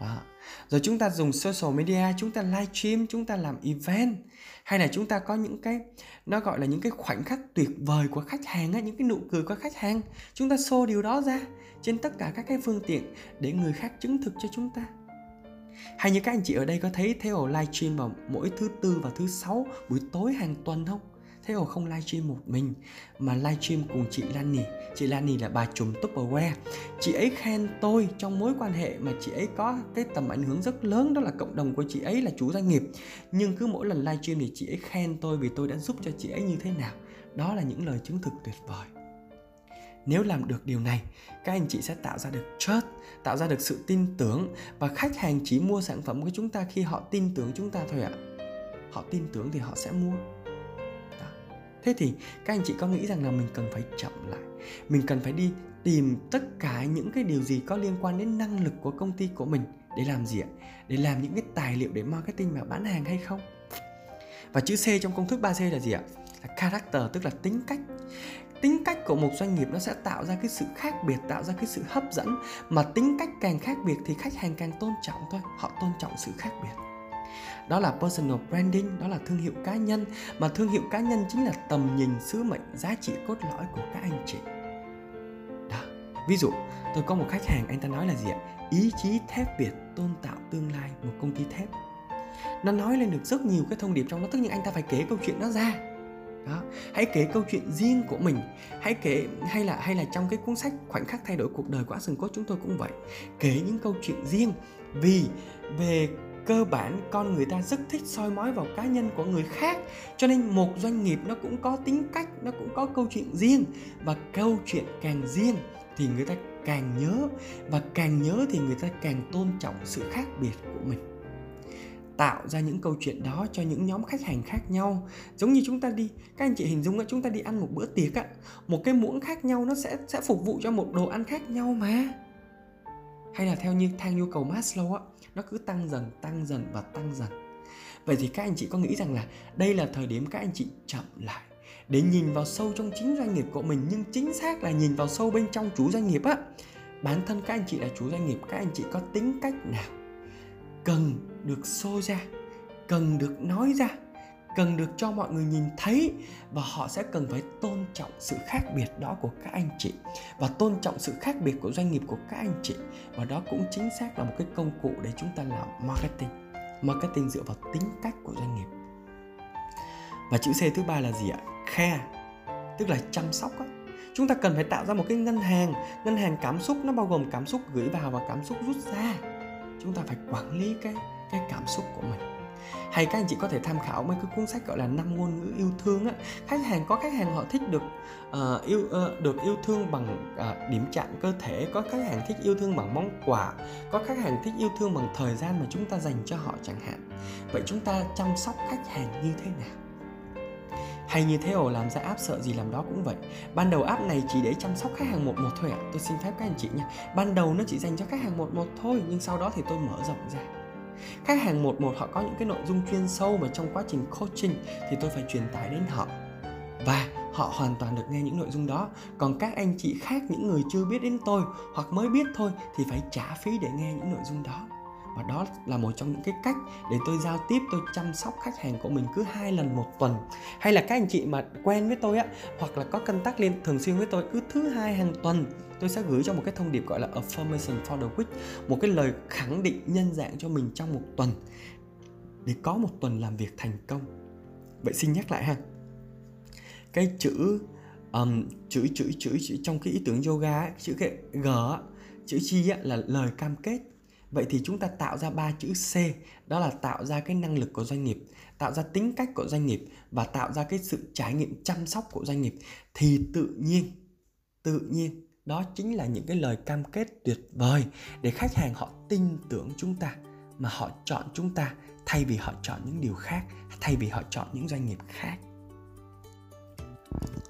[SPEAKER 1] Đó. rồi chúng ta dùng social media chúng ta live stream chúng ta làm event hay là chúng ta có những cái nó gọi là những cái khoảnh khắc tuyệt vời của khách hàng á, những cái nụ cười của khách hàng. Chúng ta show điều đó ra trên tất cả các cái phương tiện để người khác chứng thực cho chúng ta hay như các anh chị ở đây có thấy Theo livestream vào mỗi thứ tư và thứ sáu buổi tối hàng tuần không? Theo không livestream một mình, mà livestream cùng chị Lani. Chị Lani là bà trùm Tupperware. Chị ấy khen tôi trong mối quan hệ mà chị ấy có cái tầm ảnh hưởng rất lớn, đó là cộng đồng của chị ấy là chủ doanh nghiệp. Nhưng cứ mỗi lần livestream thì chị ấy khen tôi vì tôi đã giúp cho chị ấy như thế nào. Đó là những lời chứng thực tuyệt vời nếu làm được điều này, các anh chị sẽ tạo ra được trust tạo ra được sự tin tưởng và khách hàng chỉ mua sản phẩm của chúng ta khi họ tin tưởng chúng ta thôi ạ. Họ tin tưởng thì họ sẽ mua. Đó. thế thì các anh chị có nghĩ rằng là mình cần phải chậm lại? Mình cần phải đi tìm tất cả những cái điều gì có liên quan đến năng lực của công ty của mình để làm gì ạ? Để làm những cái tài liệu để marketing và bán hàng hay không? Và chữ C trong công thức 3C là gì ạ? Là character, tức là tính cách tính cách của một doanh nghiệp nó sẽ tạo ra cái sự khác biệt, tạo ra cái sự hấp dẫn. Mà tính cách càng khác biệt thì khách hàng càng tôn trọng thôi, họ tôn trọng sự khác biệt. Đó là personal branding, đó là thương hiệu cá nhân. Mà thương hiệu cá nhân chính là tầm nhìn, sứ mệnh, giá trị cốt lõi của các anh chị. Đó, ví dụ, tôi có một khách hàng, anh ta nói là gì ạ? Ý chí thép việt, tôn tạo tương lai, một công ty thép. Nó nói lên được rất nhiều cái thông điệp trong đó, tất nhiên anh ta phải kể câu chuyện đó ra đó, hãy kể câu chuyện riêng của mình. Hãy kể, hay là hay là trong cái cuốn sách khoảnh khắc thay đổi cuộc đời của Action Coach chúng tôi cũng vậy. Kể những câu chuyện riêng vì, về cơ bản con người ta rất thích soi mói vào cá nhân của người khác, cho nên một doanh nghiệp nó cũng có tính cách, nó cũng có câu chuyện riêng và câu chuyện càng riêng thì người ta càng nhớ và càng nhớ thì người ta càng tôn trọng sự khác biệt của mình tạo ra những câu chuyện đó cho những nhóm khách hàng khác nhau. Giống như chúng ta đi, các anh chị hình dung là chúng ta đi ăn một bữa tiệc á, một cái muỗng khác nhau nó sẽ sẽ phục vụ cho một đồ ăn khác nhau mà. Hay là theo như thang nhu cầu Maslow á, nó cứ tăng dần tăng dần và tăng dần. Vậy thì các anh chị có nghĩ rằng là đây là thời điểm các anh chị chậm lại để nhìn vào sâu trong chính doanh nghiệp của mình, nhưng chính xác là nhìn vào sâu bên trong chủ doanh nghiệp á? Bản thân các anh chị là chủ doanh nghiệp, các anh chị có tính cách nào? Cần được xô ra, cần được nói ra, cần được cho mọi người nhìn thấy và họ sẽ cần phải tôn trọng sự khác biệt đó của các anh chị và tôn trọng sự khác biệt của doanh nghiệp của các anh chị. Và đó cũng chính xác là một cái công cụ để chúng ta làm marketing marketing dựa vào tính cách của doanh nghiệp. Và chữ C thứ ba là gì ạ? Care, tức là chăm sóc á. Chúng ta cần phải tạo ra một cái ngân hàng. Ngân hàng cảm xúc nó bao gồm cảm xúc gửi vào và cảm xúc rút ra chúng ta phải quản lý cái cái cảm xúc của mình. Hay các anh chị có thể tham khảo mấy cái cuốn sách gọi là năm ngôn ngữ yêu thương á. Khách hàng có khách hàng họ thích được uh, yêu uh, được yêu thương bằng uh, điểm chạm cơ thể có khách hàng thích yêu thương bằng món quà có khách hàng thích yêu thương bằng thời gian mà chúng ta dành cho họ chẳng hạn. Vậy chúng ta chăm sóc khách hàng như thế nào? Hay như thế ồ làm ra app sợ gì làm đó cũng vậy. Ban đầu app này chỉ để chăm sóc khách hàng một một thôi ạ. À. tôi xin phép các anh chị nha. Ban đầu nó chỉ dành cho khách hàng một một thôi, nhưng sau đó thì tôi mở rộng ra. Khách hàng một một, họ có những cái nội dung chuyên sâu mà trong quá trình coaching thì tôi phải truyền tải đến họ. Và họ hoàn toàn được nghe những nội dung đó. Còn các anh chị khác, những người chưa biết đến tôi hoặc mới biết thôi thì phải trả phí để nghe những nội dung đó và đó là một trong những cái cách để tôi giao tiếp tôi chăm sóc khách hàng của mình cứ hai lần một tuần. Hay là các anh chị mà quen với tôi á hoặc là có cân tác liên thường xuyên với tôi cứ thứ hai hàng tuần tôi sẽ gửi cho một cái thông điệp gọi là affirmation for the week một cái lời khẳng định nhân dạng cho mình trong một tuần. Để có một tuần làm việc thành công. Vậy xin nhắc lại ha. Cái chữ um, chữ, chữ chữ chữ trong cái ý tưởng yoga chữ cái g chữ chi á, là lời cam kết vậy thì chúng ta tạo ra ba chữ c đó là tạo ra cái năng lực của doanh nghiệp tạo ra tính cách của doanh nghiệp và tạo ra cái sự trải nghiệm chăm sóc của doanh nghiệp. Thì tự nhiên tự nhiên đó chính là những cái lời cam kết tuyệt vời để khách hàng họ tin tưởng chúng ta mà họ chọn chúng ta thay vì họ chọn những điều khác thay vì họ chọn những doanh nghiệp khác.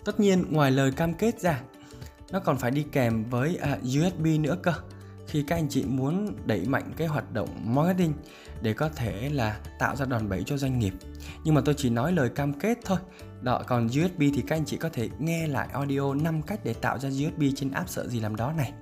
[SPEAKER 1] Tất nhiên ngoài lời cam kết ra nó còn phải đi kèm với à, uh, USB nữa cơ khi các anh chị muốn đẩy mạnh cái hoạt động marketing để có thể là tạo ra đòn bẩy cho doanh nghiệp. Nhưng mà tôi chỉ nói lời cam kết thôi. Đó, còn USB thì các anh chị có thể nghe lại audio 5 cách để tạo ra USB trên app sợ gì làm đó này.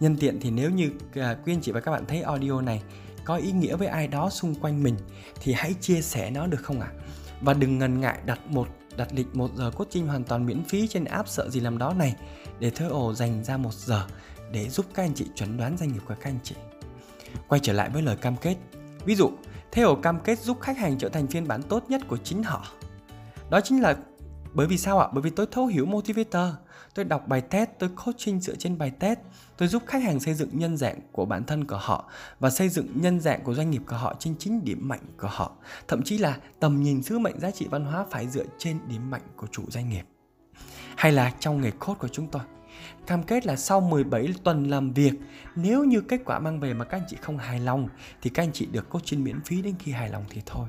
[SPEAKER 1] Nhân tiện thì nếu như quyên quý anh chị và các bạn thấy audio này có ý nghĩa với ai đó xung quanh mình thì hãy chia sẻ nó được không ạ? À? và đừng ngần ngại đặt một, đặt lịch một giờ coaching hoàn toàn miễn phí trên app sợ gì làm đó này để thơ ồ dành ra một giờ để giúp các anh chị chuẩn đoán doanh nghiệp của các anh chị. Quay trở lại với lời cam kết. Ví dụ, theo cam kết giúp khách hàng trở thành phiên bản tốt nhất của chính họ. Đó chính là bởi vì sao ạ? Bởi vì tôi thấu hiểu motivator, tôi đọc bài test, tôi coaching dựa trên bài test, tôi giúp khách hàng xây dựng nhân dạng của bản thân của họ và xây dựng nhân dạng của doanh nghiệp của họ trên chính điểm mạnh của họ. Thậm chí là tầm nhìn sứ mệnh giá trị văn hóa phải dựa trên điểm mạnh của chủ doanh nghiệp. Hay là trong nghề coach của chúng tôi, Cam kết là sau 17 tuần làm việc, nếu như kết quả mang về mà các anh chị không hài lòng thì các anh chị được coaching miễn phí đến khi hài lòng thì thôi.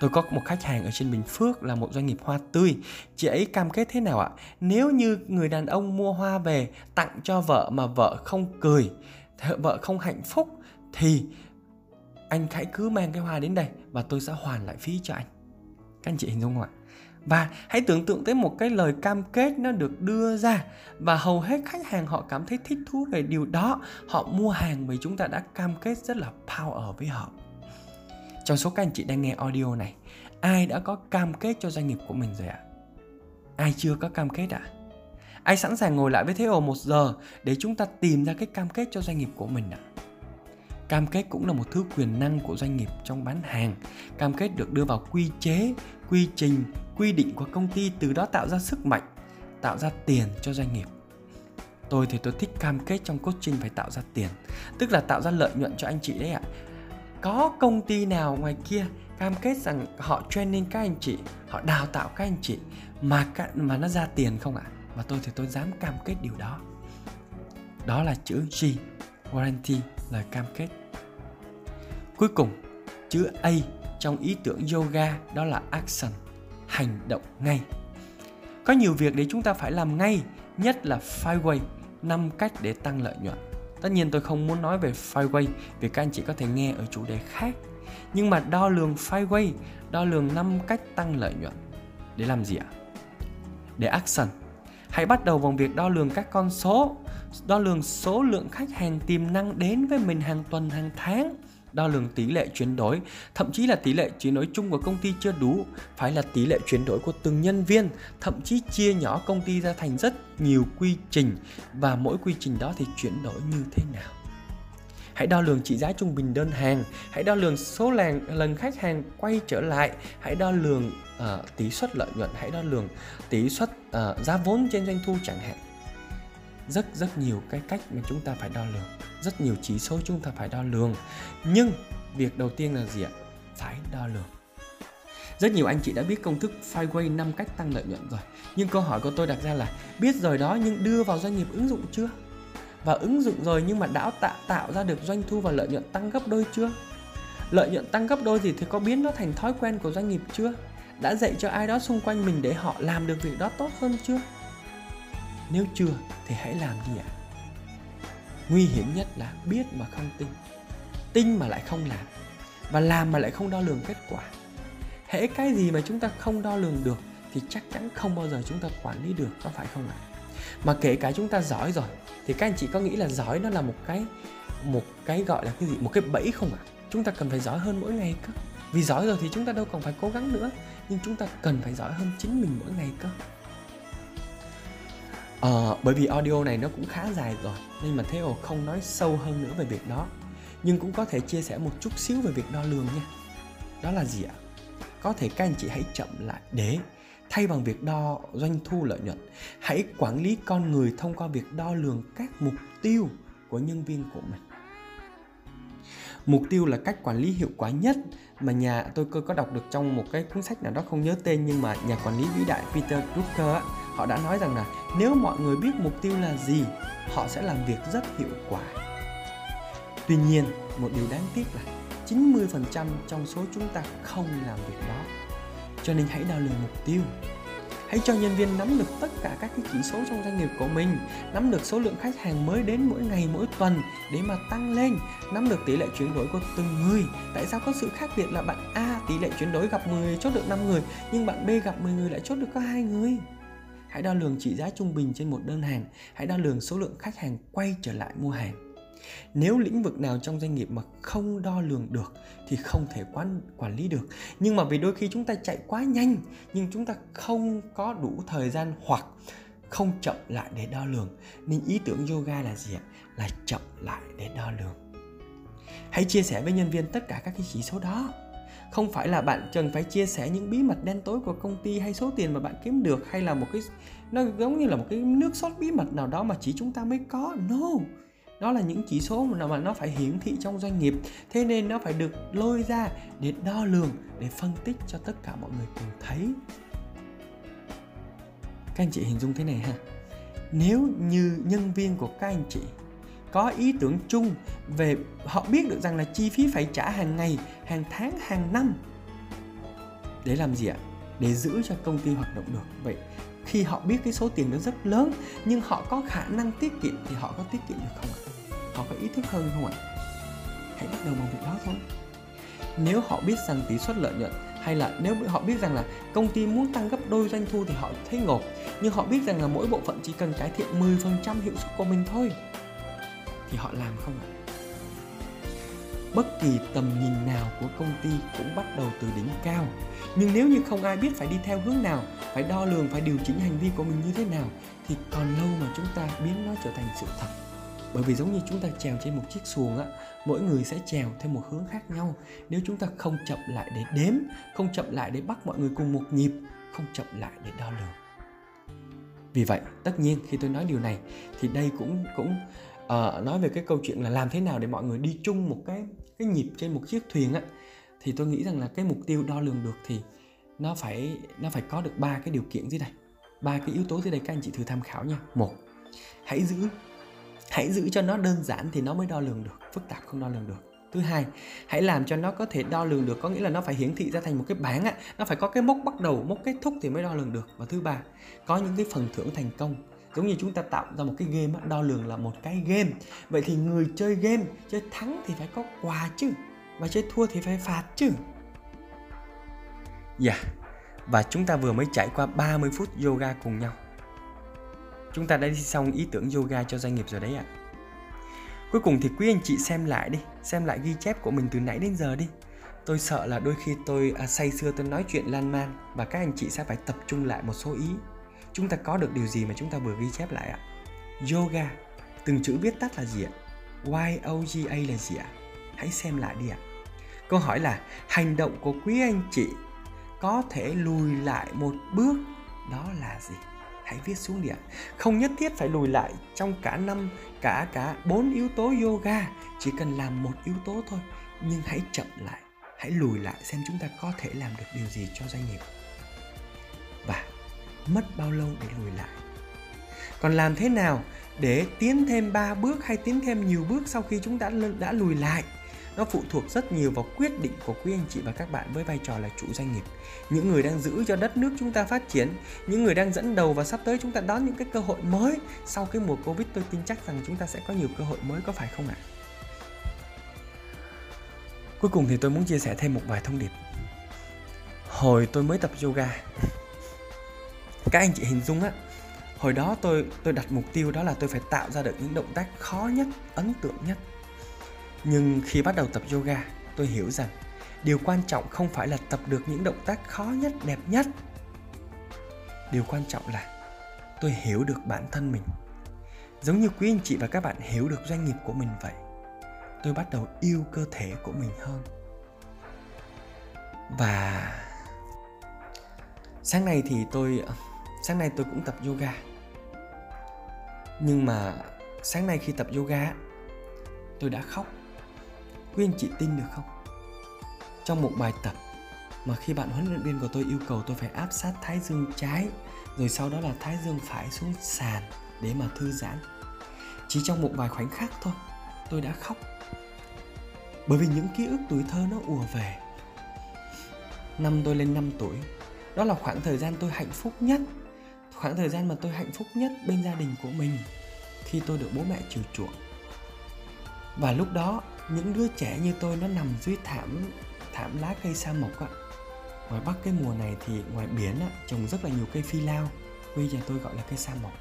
[SPEAKER 1] Tôi có một khách hàng ở trên Bình Phước là một doanh nghiệp hoa tươi. Chị ấy cam kết thế nào ạ? Nếu như người đàn ông mua hoa về tặng cho vợ mà vợ không cười, vợ không hạnh phúc thì anh hãy cứ mang cái hoa đến đây và tôi sẽ hoàn lại phí cho anh. Các anh chị hình dung không ạ? Và hãy tưởng tượng tới một cái lời cam kết nó được đưa ra. Và hầu hết khách hàng họ cảm thấy thích thú về điều đó. Họ mua hàng vì chúng ta đã cam kết rất là power với họ. Trong số các anh chị đang nghe audio này, ai đã có cam kết cho doanh nghiệp của mình rồi ạ? Ai chưa có cam kết ạ? Ai sẵn sàng ngồi lại với thế ồ một giờ để chúng ta tìm ra cái cam kết cho doanh nghiệp của mình ạ? Cam kết cũng là một thứ quyền năng của doanh nghiệp trong bán hàng. Cam kết được đưa vào quy chế, quy trình, quy định của công ty, từ đó tạo ra sức mạnh, tạo ra tiền cho doanh nghiệp. Tôi thì tôi thích cam kết trong coaching phải tạo ra tiền, tức là tạo ra lợi nhuận cho anh chị đấy ạ. Có công ty nào ngoài kia cam kết rằng họ training các anh chị, họ đào tạo các anh chị mà mà nó ra tiền không ạ? Và tôi thì tôi dám cam kết điều đó. Đó là chữ G, warranty, lời cam kết cuối cùng, chữ A trong ý tưởng yoga đó là action, hành động ngay. Có nhiều việc để chúng ta phải làm ngay, nhất là five way 5 cách để tăng lợi nhuận. Tất nhiên tôi không muốn nói về five way vì các anh chị có thể nghe ở chủ đề khác. Nhưng mà đo lường five way, đo lường 5 cách tăng lợi nhuận. Để làm gì ạ? Để action. Hãy bắt đầu bằng việc đo lường các con số, đo lường số lượng khách hàng tiềm năng đến với mình hàng tuần, hàng tháng đo lường tỷ lệ chuyển đổi, thậm chí là tỷ lệ chuyển đổi chung của công ty chưa đủ, phải là tỷ lệ chuyển đổi của từng nhân viên, thậm chí chia nhỏ công ty ra thành rất nhiều quy trình và mỗi quy trình đó thì chuyển đổi như thế nào. Hãy đo lường trị giá trung bình đơn hàng, hãy đo lường số lần lần khách hàng quay trở lại, hãy đo lường uh, tỷ suất lợi nhuận, hãy đo lường tỷ suất uh, giá vốn trên doanh thu chẳng hạn. Rất rất nhiều cái cách mà chúng ta phải đo lường, rất nhiều chỉ số chúng ta phải đo lường. Nhưng việc đầu tiên là gì ạ? Phải đo lường. Rất nhiều anh chị đã biết công thức Fireway 5 cách tăng lợi nhuận rồi. Nhưng câu hỏi của tôi đặt ra là biết rồi đó nhưng đưa vào doanh nghiệp ứng dụng chưa? và ứng dụng rồi nhưng mà đã tạo tạo ra được doanh thu và lợi nhuận tăng gấp đôi chưa? Lợi nhuận tăng gấp đôi gì thì có biến nó thành thói quen của doanh nghiệp chưa? Đã dạy cho ai đó xung quanh mình để họ làm được việc đó tốt hơn chưa? Nếu chưa thì hãy làm đi ạ. Nguy hiểm nhất là biết mà không tin. Tin mà lại không làm. Và làm mà lại không đo lường kết quả. Hễ cái gì mà chúng ta không đo lường được thì chắc chắn không bao giờ chúng ta quản lý được, có phải không ạ? Mà kể cả chúng ta giỏi rồi thì các anh chị có nghĩ là giỏi nó là một cái một cái gọi là cái gì một cái bẫy không ạ à? chúng ta cần phải giỏi hơn mỗi ngày cơ vì giỏi rồi thì chúng ta đâu còn phải cố gắng nữa nhưng chúng ta cần phải giỏi hơn chính mình mỗi ngày cơ ờ, bởi vì audio này nó cũng khá dài rồi nên mà Theo không nói sâu hơn nữa về việc đó. Nhưng cũng có thể chia sẻ một chút xíu về việc đo lường nha. Đó là gì ạ? Có thể các anh chị hãy chậm lại để thay bằng việc đo doanh thu lợi nhuận hãy quản lý con người thông qua việc đo lường các mục tiêu của nhân viên của mình. Mục tiêu là cách quản lý hiệu quả nhất mà nhà tôi cơ có đọc được trong một cái cuốn sách nào đó không nhớ tên, nhưng mà nhà quản lý vĩ đại Peter Drucker họ đã nói rằng là nếu mọi người biết mục tiêu là gì, họ sẽ làm việc rất hiệu quả. Tuy nhiên, một điều đáng tiếc là 90% trong số chúng ta không làm việc đó. Cho nên hãy đo lường mục tiêu hãy cho nhân viên nắm được tất cả các cái chỉ số trong doanh nghiệp của mình, nắm được số lượng khách hàng mới đến mỗi ngày, mỗi tuần để mà tăng lên, nắm được tỷ lệ chuyển đổi của từng người. Tại sao có sự khác biệt là bạn A tỷ lệ chuyển đổi gặp 10 chốt được 5 người, nhưng bạn B gặp 10 người lại chốt được có hai người? Hãy đo lường trị giá trung bình trên một đơn hàng, hãy đo lường số lượng khách hàng quay trở lại mua hàng nếu lĩnh vực nào trong doanh nghiệp mà không đo lường được thì không thể quản quản lý được. Nhưng mà vì đôi khi chúng ta chạy quá nhanh, nhưng chúng ta không có đủ thời gian hoặc không chậm lại để đo lường. Nên ý tưởng yoga là gì ạ? Là chậm lại để đo lường. Hãy chia sẻ với nhân viên tất cả các cái chỉ số đó. Không phải là bạn cần phải chia sẻ những bí mật đen tối của công ty hay số tiền mà bạn kiếm được hay là một cái, nó giống như là một cái nước sốt bí mật nào đó mà chỉ chúng ta mới có. No! Đó là những chỉ số mà nó phải hiển thị trong doanh nghiệp. Thế nên nó phải được lôi ra để đo lường, để phân tích cho tất cả mọi người cùng thấy. Các anh chị hình dung thế này ha. Nếu như nhân viên của các anh chị có ý tưởng chung về, họ biết được rằng là chi phí phải trả hàng ngày, hàng tháng, hàng năm, để làm gì ạ? Để giữ cho công ty hoạt động được. Vậy khi họ biết cái số tiền nó rất lớn, nhưng họ có khả năng tiết kiệm thì họ có tiết kiệm được không ạ? Họ có ý thức hơn không ạ? Hãy bắt đầu bằng việc đó thôi. Nếu họ biết rằng tỷ suất lợi nhuận hay là nếu họ biết rằng là công ty muốn tăng gấp đôi doanh thu thì họ thấy ngộp nhưng họ biết rằng là mỗi bộ phận chỉ cần cải thiện 10% hiệu suất của mình thôi, thì họ làm không ạ? Bất kỳ tầm nhìn nào của công ty cũng bắt đầu từ đỉnh cao. Nhưng nếu như không ai biết phải đi theo hướng nào phải đo lường phải điều chỉnh hành vi của mình như thế nào thì còn lâu mà chúng ta biến nó trở thành sự thật. Bởi vì giống như chúng ta trèo trên một chiếc xuồng á mỗi người sẽ trèo theo một hướng khác nhau. Nếu chúng ta không chậm lại để đếm không chậm lại để bắt mọi người cùng một nhịp không chậm lại để đo lường. Vì vậy tất nhiên khi tôi nói điều này thì đây cũng cũng uh, nói về cái câu chuyện là làm thế nào để mọi người đi chung một cái cái nhịp trên một chiếc thuyền á, thì tôi nghĩ rằng là cái mục tiêu đo lường được thì nó phải nó phải có được ba cái điều kiện dưới đây, ba cái yếu tố dưới đây các anh chị thử tham khảo nha. Một, hãy giữ hãy giữ cho nó đơn giản thì nó mới đo lường được, phức tạp không đo lường được. Thứ hai, hãy làm cho nó có thể đo lường được, có nghĩa là nó phải hiển thị ra thành một cái bảng á, nó phải có cái mốc bắt đầu, mốc kết thúc thì mới đo lường được. Và thứ ba, có những cái phần thưởng thành công giống như chúng ta tạo ra một cái game đo lường là một cái game vậy thì người chơi game chơi thắng thì phải có quà chứ và chơi thua thì phải phạt chứ dạ yeah. và chúng ta vừa mới trải qua 30 phút yoga cùng nhau Chúng ta đã đi xong ý tưởng yoga cho doanh nghiệp rồi đấy ạ. À. cuối cùng thì quý anh chị xem lại đi xem lại ghi chép của mình từ nãy đến giờ đi tôi sợ là đôi khi tôi à, say sưa tôi nói chuyện lan man và các anh chị sẽ phải tập trung lại một số ý chúng ta có được điều gì mà chúng ta vừa ghi chép lại ạ? Yoga. Từng chữ viết tắt là gì ạ? Y o g a là gì ạ? Hãy xem lại đi ạ. Câu hỏi là, hành động của quý anh chị có thể lùi lại một bước, đó là gì? Hãy viết xuống đi ạ. Không nhất thiết phải lùi lại trong cả năm, cả cả bốn yếu tố yoga, chỉ cần làm một yếu tố thôi. Nhưng hãy chậm lại, hãy lùi lại xem chúng ta có thể làm được điều gì cho doanh nghiệp mất bao lâu để lùi lại? Còn làm thế nào để tiến thêm 3 bước hay tiến thêm nhiều bước sau khi chúng ta đã lùi lại? Nó phụ thuộc rất nhiều vào quyết định của quý anh chị và các bạn với vai trò là chủ doanh nghiệp. Những người đang giữ cho đất nước chúng ta phát triển, những người đang dẫn đầu và sắp tới chúng ta đón những cái cơ hội mới sau cái mùa covid, tôi tin chắc rằng chúng ta sẽ có nhiều cơ hội mới, có phải không ạ? Cuối cùng thì tôi muốn chia sẻ thêm một vài thông điệp. Hồi tôi mới tập yoga các anh chị hình dung á, hồi đó tôi tôi đặt mục tiêu đó là tôi phải tạo ra được những động tác khó nhất, ấn tượng nhất. Nhưng khi bắt đầu tập yoga, tôi hiểu rằng điều quan trọng không phải là tập được những động tác khó nhất, đẹp nhất. Điều quan trọng là tôi hiểu được bản thân mình. Giống như quý anh chị và các bạn hiểu được doanh nghiệp của mình vậy, tôi bắt đầu yêu cơ thể của mình hơn. Và sáng nay thì tôi sáng nay tôi cũng tập yoga. Nhưng mà sáng nay khi tập yoga tôi đã khóc. Quý anh chị tin được không? Trong một bài tập mà khi bạn huấn luyện viên của tôi yêu cầu tôi phải áp sát thái dương trái, rồi sau đó là thái dương phải xuống sàn để mà thư giãn. Chỉ trong một vài khoảnh khắc thôi, tôi đã khóc. Bởi vì những ký ức tuổi thơ nó ùa về. Năm tôi lên 5 tuổi, đó là khoảng thời gian tôi hạnh phúc nhất khoảng thời gian mà tôi hạnh phúc nhất bên gia đình của mình khi tôi được bố mẹ chiều chuộng. Và lúc đó, những đứa trẻ như tôi nó nằm dưới thảm thảm lá cây sa mộc ạ ngoài bắc cái mùa này thì ngoài biển á, trồng rất là nhiều cây phi lao, bây giờ tôi gọi là cây sa mộc.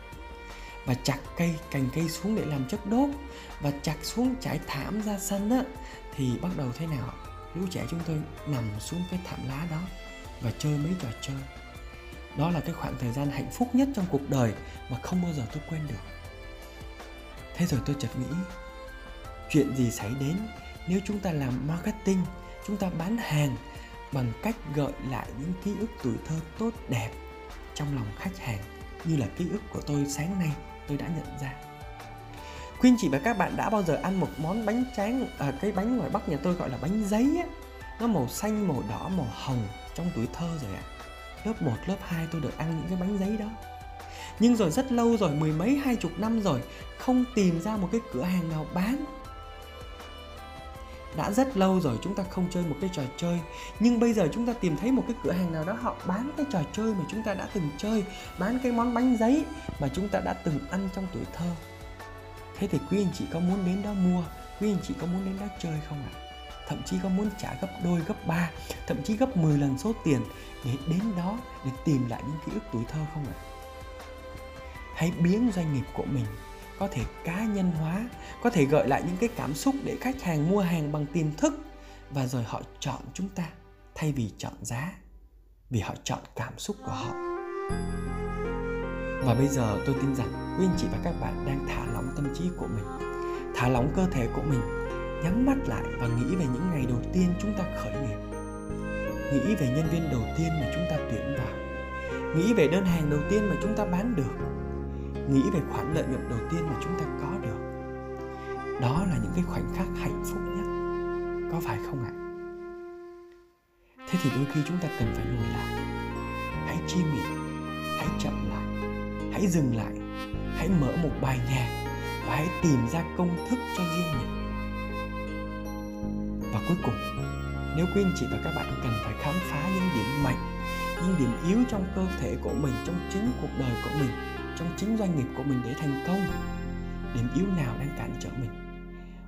[SPEAKER 1] Và chặt cây, cành cây xuống để làm chất đốt và chặt xuống trải thảm ra sân á, thì bắt đầu thế nào? Lũ trẻ chúng tôi nằm xuống cái thảm lá đó và chơi mấy trò chơi đó là cái khoảng thời gian hạnh phúc nhất trong cuộc đời mà không bao giờ tôi quên được. Thế rồi tôi chợt nghĩ chuyện gì xảy đến nếu chúng ta làm marketing chúng ta bán hàng bằng cách gợi lại những ký ức tuổi thơ tốt đẹp trong lòng khách hàng như là ký ức của tôi sáng nay tôi đã nhận ra. Khuyên chị và các bạn đã bao giờ ăn một món bánh tráng à, cái bánh ngoài Bắc nhà tôi gọi là bánh giấy á? Nó màu xanh màu đỏ màu hồng trong tuổi thơ rồi ạ. à lớp 1, lớp 2 tôi được ăn những cái bánh giấy đó. Nhưng rồi rất lâu rồi mười mấy hai chục năm rồi không tìm ra một cái cửa hàng nào bán. Đã rất lâu rồi chúng ta không chơi một cái trò chơi nhưng bây giờ chúng ta tìm thấy một cái cửa hàng nào đó họ bán cái trò chơi mà chúng ta đã từng chơi bán cái món bánh giấy mà chúng ta đã từng ăn trong tuổi thơ. Thế thì quý anh chị có muốn đến đó mua quý anh chị có muốn đến đó chơi không ạ? Thậm chí có muốn trả gấp đôi, gấp ba, thậm chí gấp 10 lần số tiền để đến đó để tìm lại những ký ức tuổi thơ không ạ? Hãy biến doanh nghiệp của mình, có thể cá nhân hóa, có thể gợi lại những cái cảm xúc để khách hàng mua hàng bằng tiềm thức và rồi họ chọn chúng ta thay vì chọn giá, vì họ chọn cảm xúc của họ. Và bây giờ tôi tin rằng quý anh chị và các bạn đang thả lỏng tâm trí của mình, thả lỏng cơ thể của mình nhắm mắt lại và nghĩ về những ngày đầu tiên chúng ta khởi nghiệp. Nghĩ về nhân viên đầu tiên mà chúng ta tuyển vào. Nghĩ về đơn hàng đầu tiên mà chúng ta bán được. Nghĩ về khoản lợi nhuận đầu tiên mà chúng ta có được. Đó là những cái khoảnh khắc hạnh phúc nhất. Có phải không ạ? Thế thì đôi khi chúng ta cần phải lùi lại. Hãy chiêm nghiệm hãy chậm lại, hãy dừng lại, hãy mở một bài nhạc và hãy tìm ra công thức cho riêng mình và cuối cùng, nếu quý anh chị và các bạn cần phải khám phá những điểm mạnh, những điểm yếu trong cơ thể của mình, trong chính cuộc đời của mình, trong chính doanh nghiệp của mình để thành công, điểm yếu nào đang cản trở mình?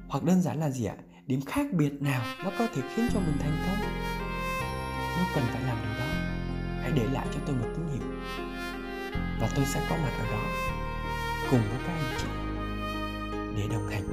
[SPEAKER 1] Hoặc đơn giản là gì ạ? Điểm khác biệt nào nó có thể khiến cho mình thành công? Nếu cần phải làm điều đó, hãy để lại cho tôi một tín hiệu. Và tôi sẽ có mặt ở đó cùng với các anh chị để đồng hành.